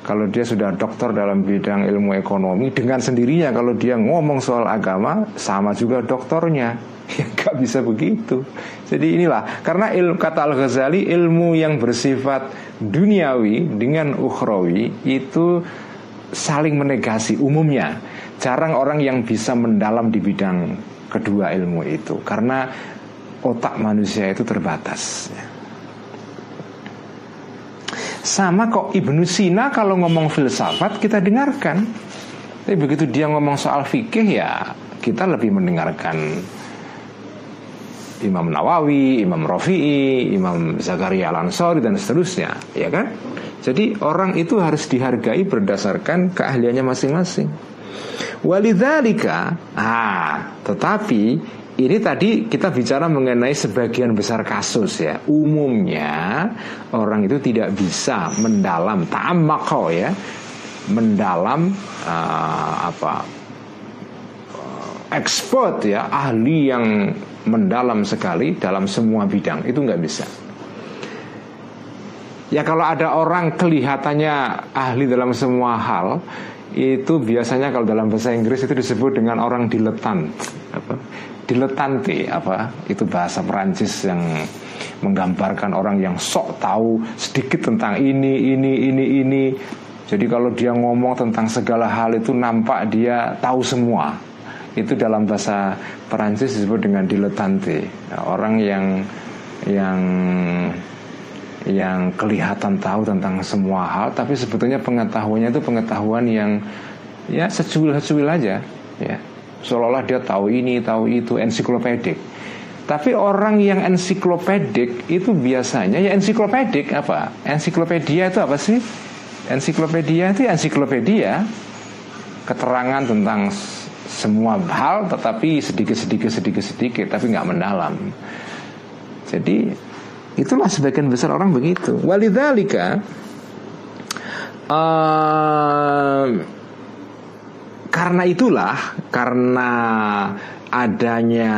Kalau dia sudah doktor dalam bidang ilmu ekonomi, dengan sendirinya kalau dia ngomong soal agama, sama juga doktornya. [laughs] Ya gak bisa begitu. Jadi inilah, karena ilmu kata Al-Ghazali, ilmu yang bersifat duniawi dengan ukhrawi itu saling menegasi umumnya. Jarang orang yang bisa mendalam di bidang kedua ilmu itu karena otak manusia itu terbatas. Sama kok Ibnu Sina kalau ngomong filsafat kita dengarkan. Tapi begitu dia ngomong soal fikih ya kita lebih mendengarkan Imam Nawawi, Imam Rafi'i, Imam Zakaria Al-Ansari dan seterusnya, ya kan? Jadi orang itu harus dihargai berdasarkan keahliannya masing-masing. Walidzalika, ah, tetapi ini tadi kita bicara mengenai sebagian besar kasus ya. Umumnya orang itu tidak bisa mendalam tamakho ya, mendalam uh, apa uh, expert ya, ahli yang mendalam sekali dalam semua bidang itu nggak bisa. Ya kalau ada orang kelihatannya ahli dalam semua hal itu biasanya kalau dalam bahasa Inggris itu disebut dengan orang diletan diletante apa itu bahasa Perancis yang menggambarkan orang yang sok tahu sedikit tentang ini ini ini ini. Jadi kalau dia ngomong tentang segala hal itu nampak dia tahu semua. Itu dalam bahasa Perancis disebut dengan diletante. Nah, orang yang yang yang kelihatan tahu tentang semua hal tapi sebetulnya pengetahuannya itu pengetahuan yang ya secuil-secuil aja ya seolah-olah dia tahu ini tahu itu ensiklopedik. Tapi orang yang ensiklopedik itu biasanya ya ensiklopedik apa? Ensiklopedia itu apa sih? Ensiklopedia itu ensiklopedia. Keterangan tentang semua hal tetapi sedikit sedikit sedikit sedikit tapi nggak mendalam. Jadi Itulah sebagian besar orang begitu. Walidhalika uh, karena itulah karena adanya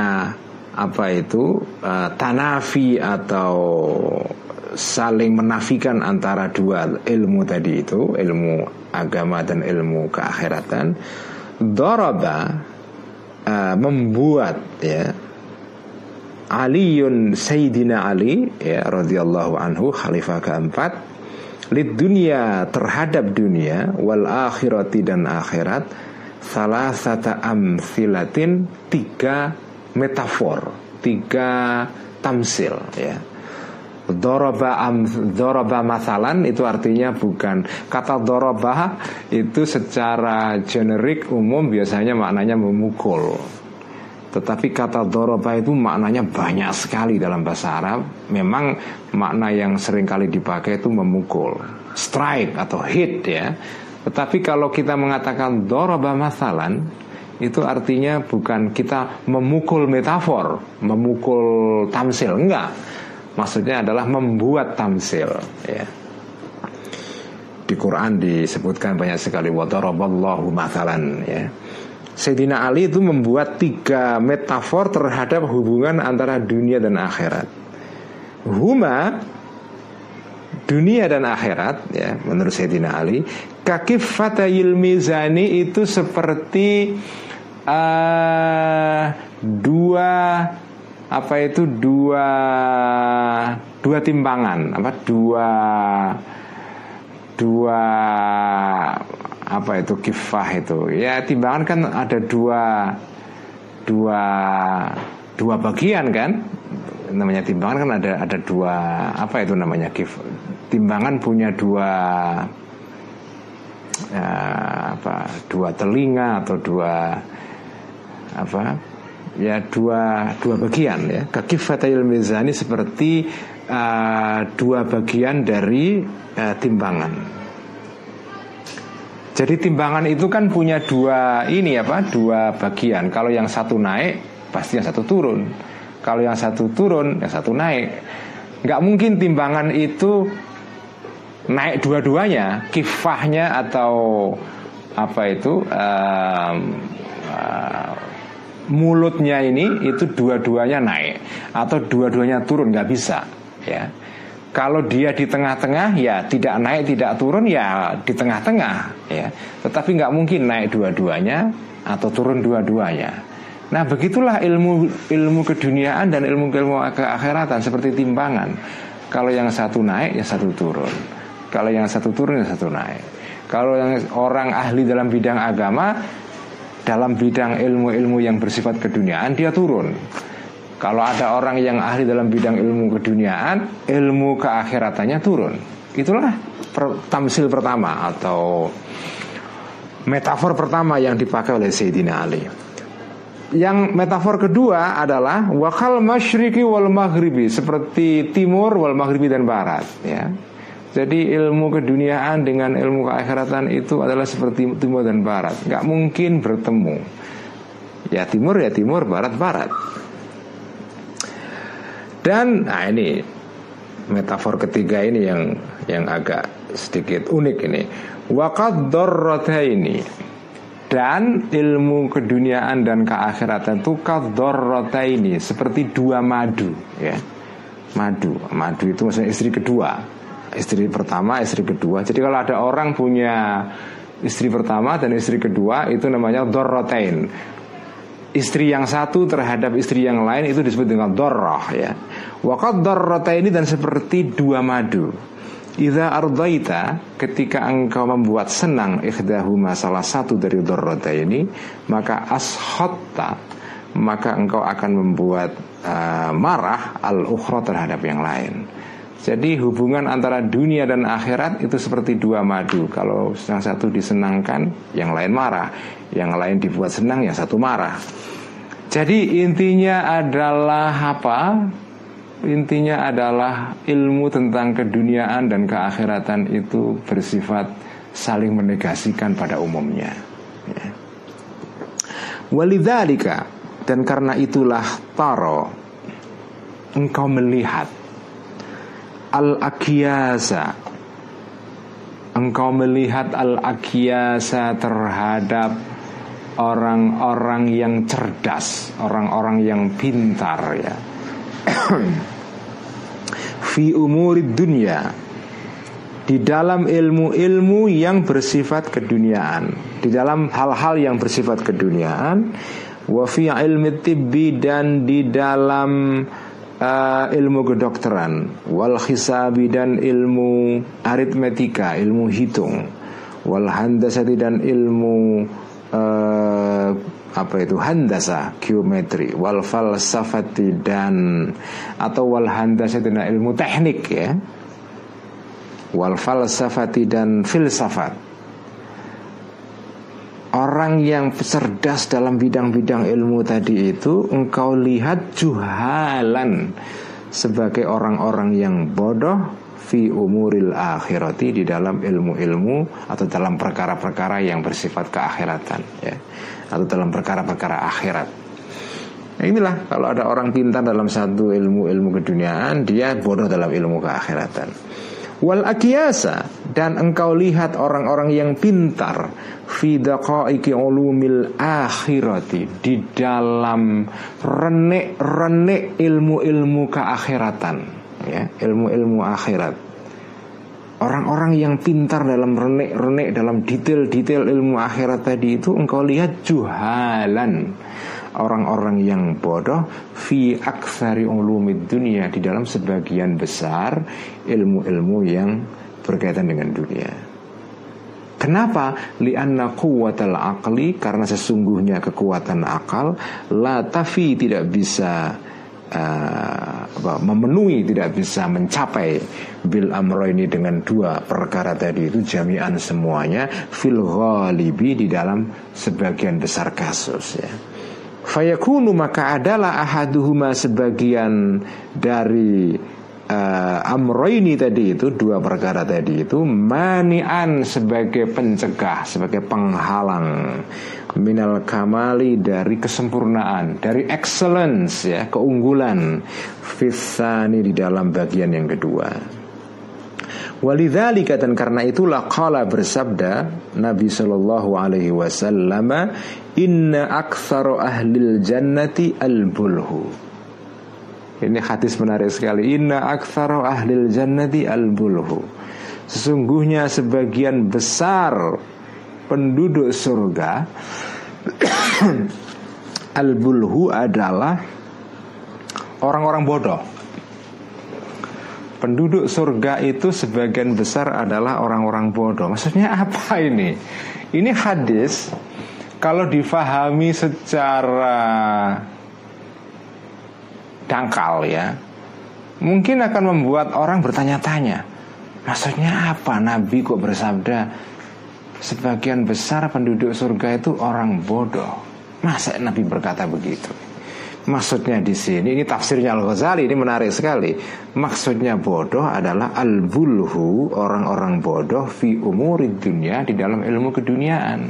apa itu uh, tanafi atau saling menafikan antara dua ilmu tadi itu ilmu agama dan ilmu keakhiratan Doraba uh, membuat ya Aliun Sayyidina Ali ya radhiyallahu anhu khalifah keempat lid dunia terhadap dunia wal akhirati dan akhirat salah satu amfilatin tiga metafor tiga tamsil ya. Doroba am doroba masalan itu artinya bukan. Kata doroba itu secara generik umum biasanya maknanya memukul. Tetapi kata doroba itu maknanya banyak sekali dalam bahasa Arab. Memang makna yang sering kali dipakai itu memukul. Strike atau hit ya Tetapi kalau kita mengatakan doroba masalan Itu artinya bukan kita memukul metafor Memukul tamsil. Enggak. Maksudnya adalah membuat tamsil ya. Di Quran disebutkan banyak sekali wadaraballahu mathalan ya. Sayyidina Ali itu membuat tiga metafor terhadap hubungan antara dunia dan akhirat. Huma dunia dan akhirat ya menurut Sayyidina Ali kakif fatayil mizani itu seperti uh, dua apa itu dua dua timbangan apa dua dua apa itu kifah itu. Ya timbangan kan ada dua dua dua bagian kan namanya timbangan kan ada ada dua apa itu namanya kif timbangan punya dua ya, apa dua telinga atau dua apa ya dua dua bagian ya kakifatayil mizani seperti uh, dua bagian dari uh, timbangan jadi timbangan itu kan punya dua ini apa? Dua bagian. Kalau yang satu naik, pasti yang satu turun. Kalau yang satu turun, yang satu naik. Nggak mungkin timbangan itu naik dua-duanya. Kifahnya atau apa itu um, uh, mulutnya ini itu dua-duanya naik atau dua-duanya turun nggak bisa ya kalau dia di tengah-tengah ya tidak naik tidak turun ya di tengah-tengah ya. Tetapi nggak mungkin naik dua-duanya atau turun dua-duanya. Nah begitulah ilmu ilmu keduniaan dan ilmu ilmu keakhiratan seperti timbangan. Kalau yang satu naik ya satu turun. Kalau yang satu turun ya satu naik. Kalau yang orang ahli dalam bidang agama dalam bidang ilmu-ilmu yang bersifat keduniaan dia turun. Kalau ada orang yang ahli dalam bidang ilmu keduniaan, ilmu keakhiratannya turun. Itulah per, tamsil pertama atau metafor pertama yang dipakai oleh Sayyidina Ali. Yang metafor kedua adalah wakal masyriki wal maghribi seperti timur wal maghribi dan barat ya. Jadi ilmu keduniaan dengan ilmu keakhiratan itu adalah seperti timur dan barat, nggak mungkin bertemu. Ya timur ya timur, barat barat. Dan nah ini metafor ketiga ini yang yang agak sedikit unik ini. Waqad ini dan ilmu keduniaan dan keakhiratan itu kadorrota ini seperti dua madu ya. Madu madu itu maksudnya istri kedua. Istri pertama istri kedua. Jadi kalau ada orang punya istri pertama dan istri kedua itu namanya dorrotain istri yang satu terhadap istri yang lain itu disebut dengan dorroh ya. Wakat dorrotain ini dan seperti dua madu Iza ardaita ketika engkau membuat senang ikhdahuma salah satu dari dorrota ini maka ashotta maka engkau akan membuat uh, marah al ukhra terhadap yang lain. Jadi hubungan antara dunia dan akhirat itu seperti dua madu. Kalau yang satu disenangkan, yang lain marah. Yang lain dibuat senang, yang satu marah. Jadi intinya adalah apa? Intinya adalah ilmu tentang keduniaan dan keakhiratan itu bersifat saling menegasikan pada umumnya. Ya. Walidhalika dan karena itulah taro engkau melihat al akiyasa engkau melihat al akiyasa terhadap orang-orang yang cerdas, orang-orang yang pintar ya [coughs] fi umurid dunia. Di dalam ilmu-ilmu yang bersifat keduniaan. Di dalam hal-hal yang bersifat keduniaan. Wa fi ilmi tibbi dan di dalam uh, ilmu kedokteran. Wal khisabi dan ilmu aritmetika ilmu hitung. Wal handasati dan ilmu uh, apa itu? Handasa geometri wal falsafati dan atau wal handasa itu ilmu teknik ya. Wal falsafati dan filsafat. Orang yang cerdas dalam bidang-bidang ilmu tadi itu engkau lihat juhalan sebagai orang-orang yang bodoh fi umuril akhirati di dalam ilmu-ilmu atau dalam perkara-perkara yang bersifat keakhiratan ya atau dalam perkara-perkara akhirat. Nah, inilah kalau ada orang pintar dalam satu ilmu-ilmu keduniaan, dia bodoh dalam ilmu keakhiratan. Wal akiyasa dan engkau lihat orang-orang yang pintar fi daqaiki ulumil akhirati di dalam renek-renek ilmu-ilmu keakhiratan ya, ilmu-ilmu akhirat Orang-orang yang pintar dalam renek-renek dalam detail-detail ilmu akhirat tadi itu engkau lihat juhalan orang-orang yang bodoh fi aksari ulumid dunia di dalam sebagian besar ilmu-ilmu yang berkaitan dengan dunia. Kenapa? Lianna kuwatal akli karena sesungguhnya kekuatan akal la tafi tidak bisa uh, apa, memenuhi tidak bisa mencapai bil amro ini dengan dua perkara tadi itu jami'an semuanya fil ghalibi di dalam sebagian besar kasus ya. Fayakunu maka adalah ahaduhuma sebagian dari uh, amroini tadi itu dua perkara tadi itu manian sebagai pencegah sebagai penghalang minal kamali dari kesempurnaan dari excellence ya keunggulan fisani di dalam bagian yang kedua Walidzalika dan karena itulah qala bersabda Nabi sallallahu alaihi wasallam inna aktsaru ahlil jannati al-bulhu ini hadis menarik sekali. Inna aktsara ahlil jannati al-bulhu. Sesungguhnya sebagian besar penduduk surga [coughs] al-bulhu adalah orang-orang bodoh. Penduduk surga itu sebagian besar adalah orang-orang bodoh. Maksudnya [laughs] apa ini? Ini hadis kalau difahami secara dangkal ya mungkin akan membuat orang bertanya-tanya maksudnya apa Nabi kok bersabda sebagian besar penduduk surga itu orang bodoh masa Nabi berkata begitu Maksudnya di sini ini tafsirnya Al Ghazali ini menarik sekali. Maksudnya bodoh adalah al bulhu orang-orang bodoh fi umuri dunia di dalam ilmu keduniaan.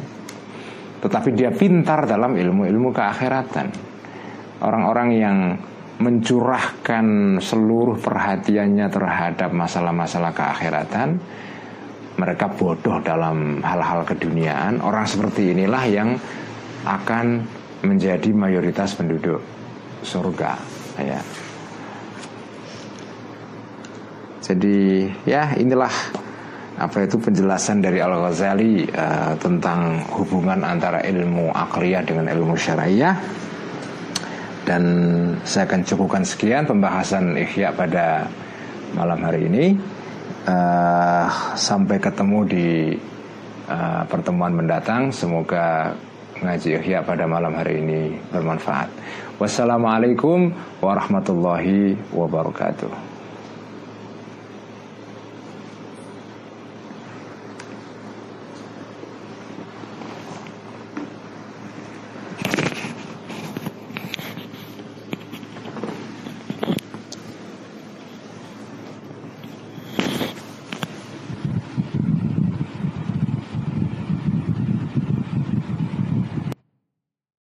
Tetapi dia pintar dalam ilmu-ilmu keakhiratan. Orang-orang yang mencurahkan seluruh perhatiannya terhadap masalah-masalah keakhiratan mereka bodoh dalam hal-hal keduniaan orang seperti inilah yang akan menjadi mayoritas penduduk surga ya. Jadi ya inilah apa itu penjelasan dari Al Ghazali uh, tentang hubungan antara ilmu akliyah dengan ilmu syariah. Dan saya akan cukupkan sekian pembahasan ikhya pada malam hari ini uh, sampai ketemu di uh, pertemuan mendatang. Semoga ngaji ikhya pada malam hari ini bermanfaat. Wassalamualaikum warahmatullahi wabarakatuh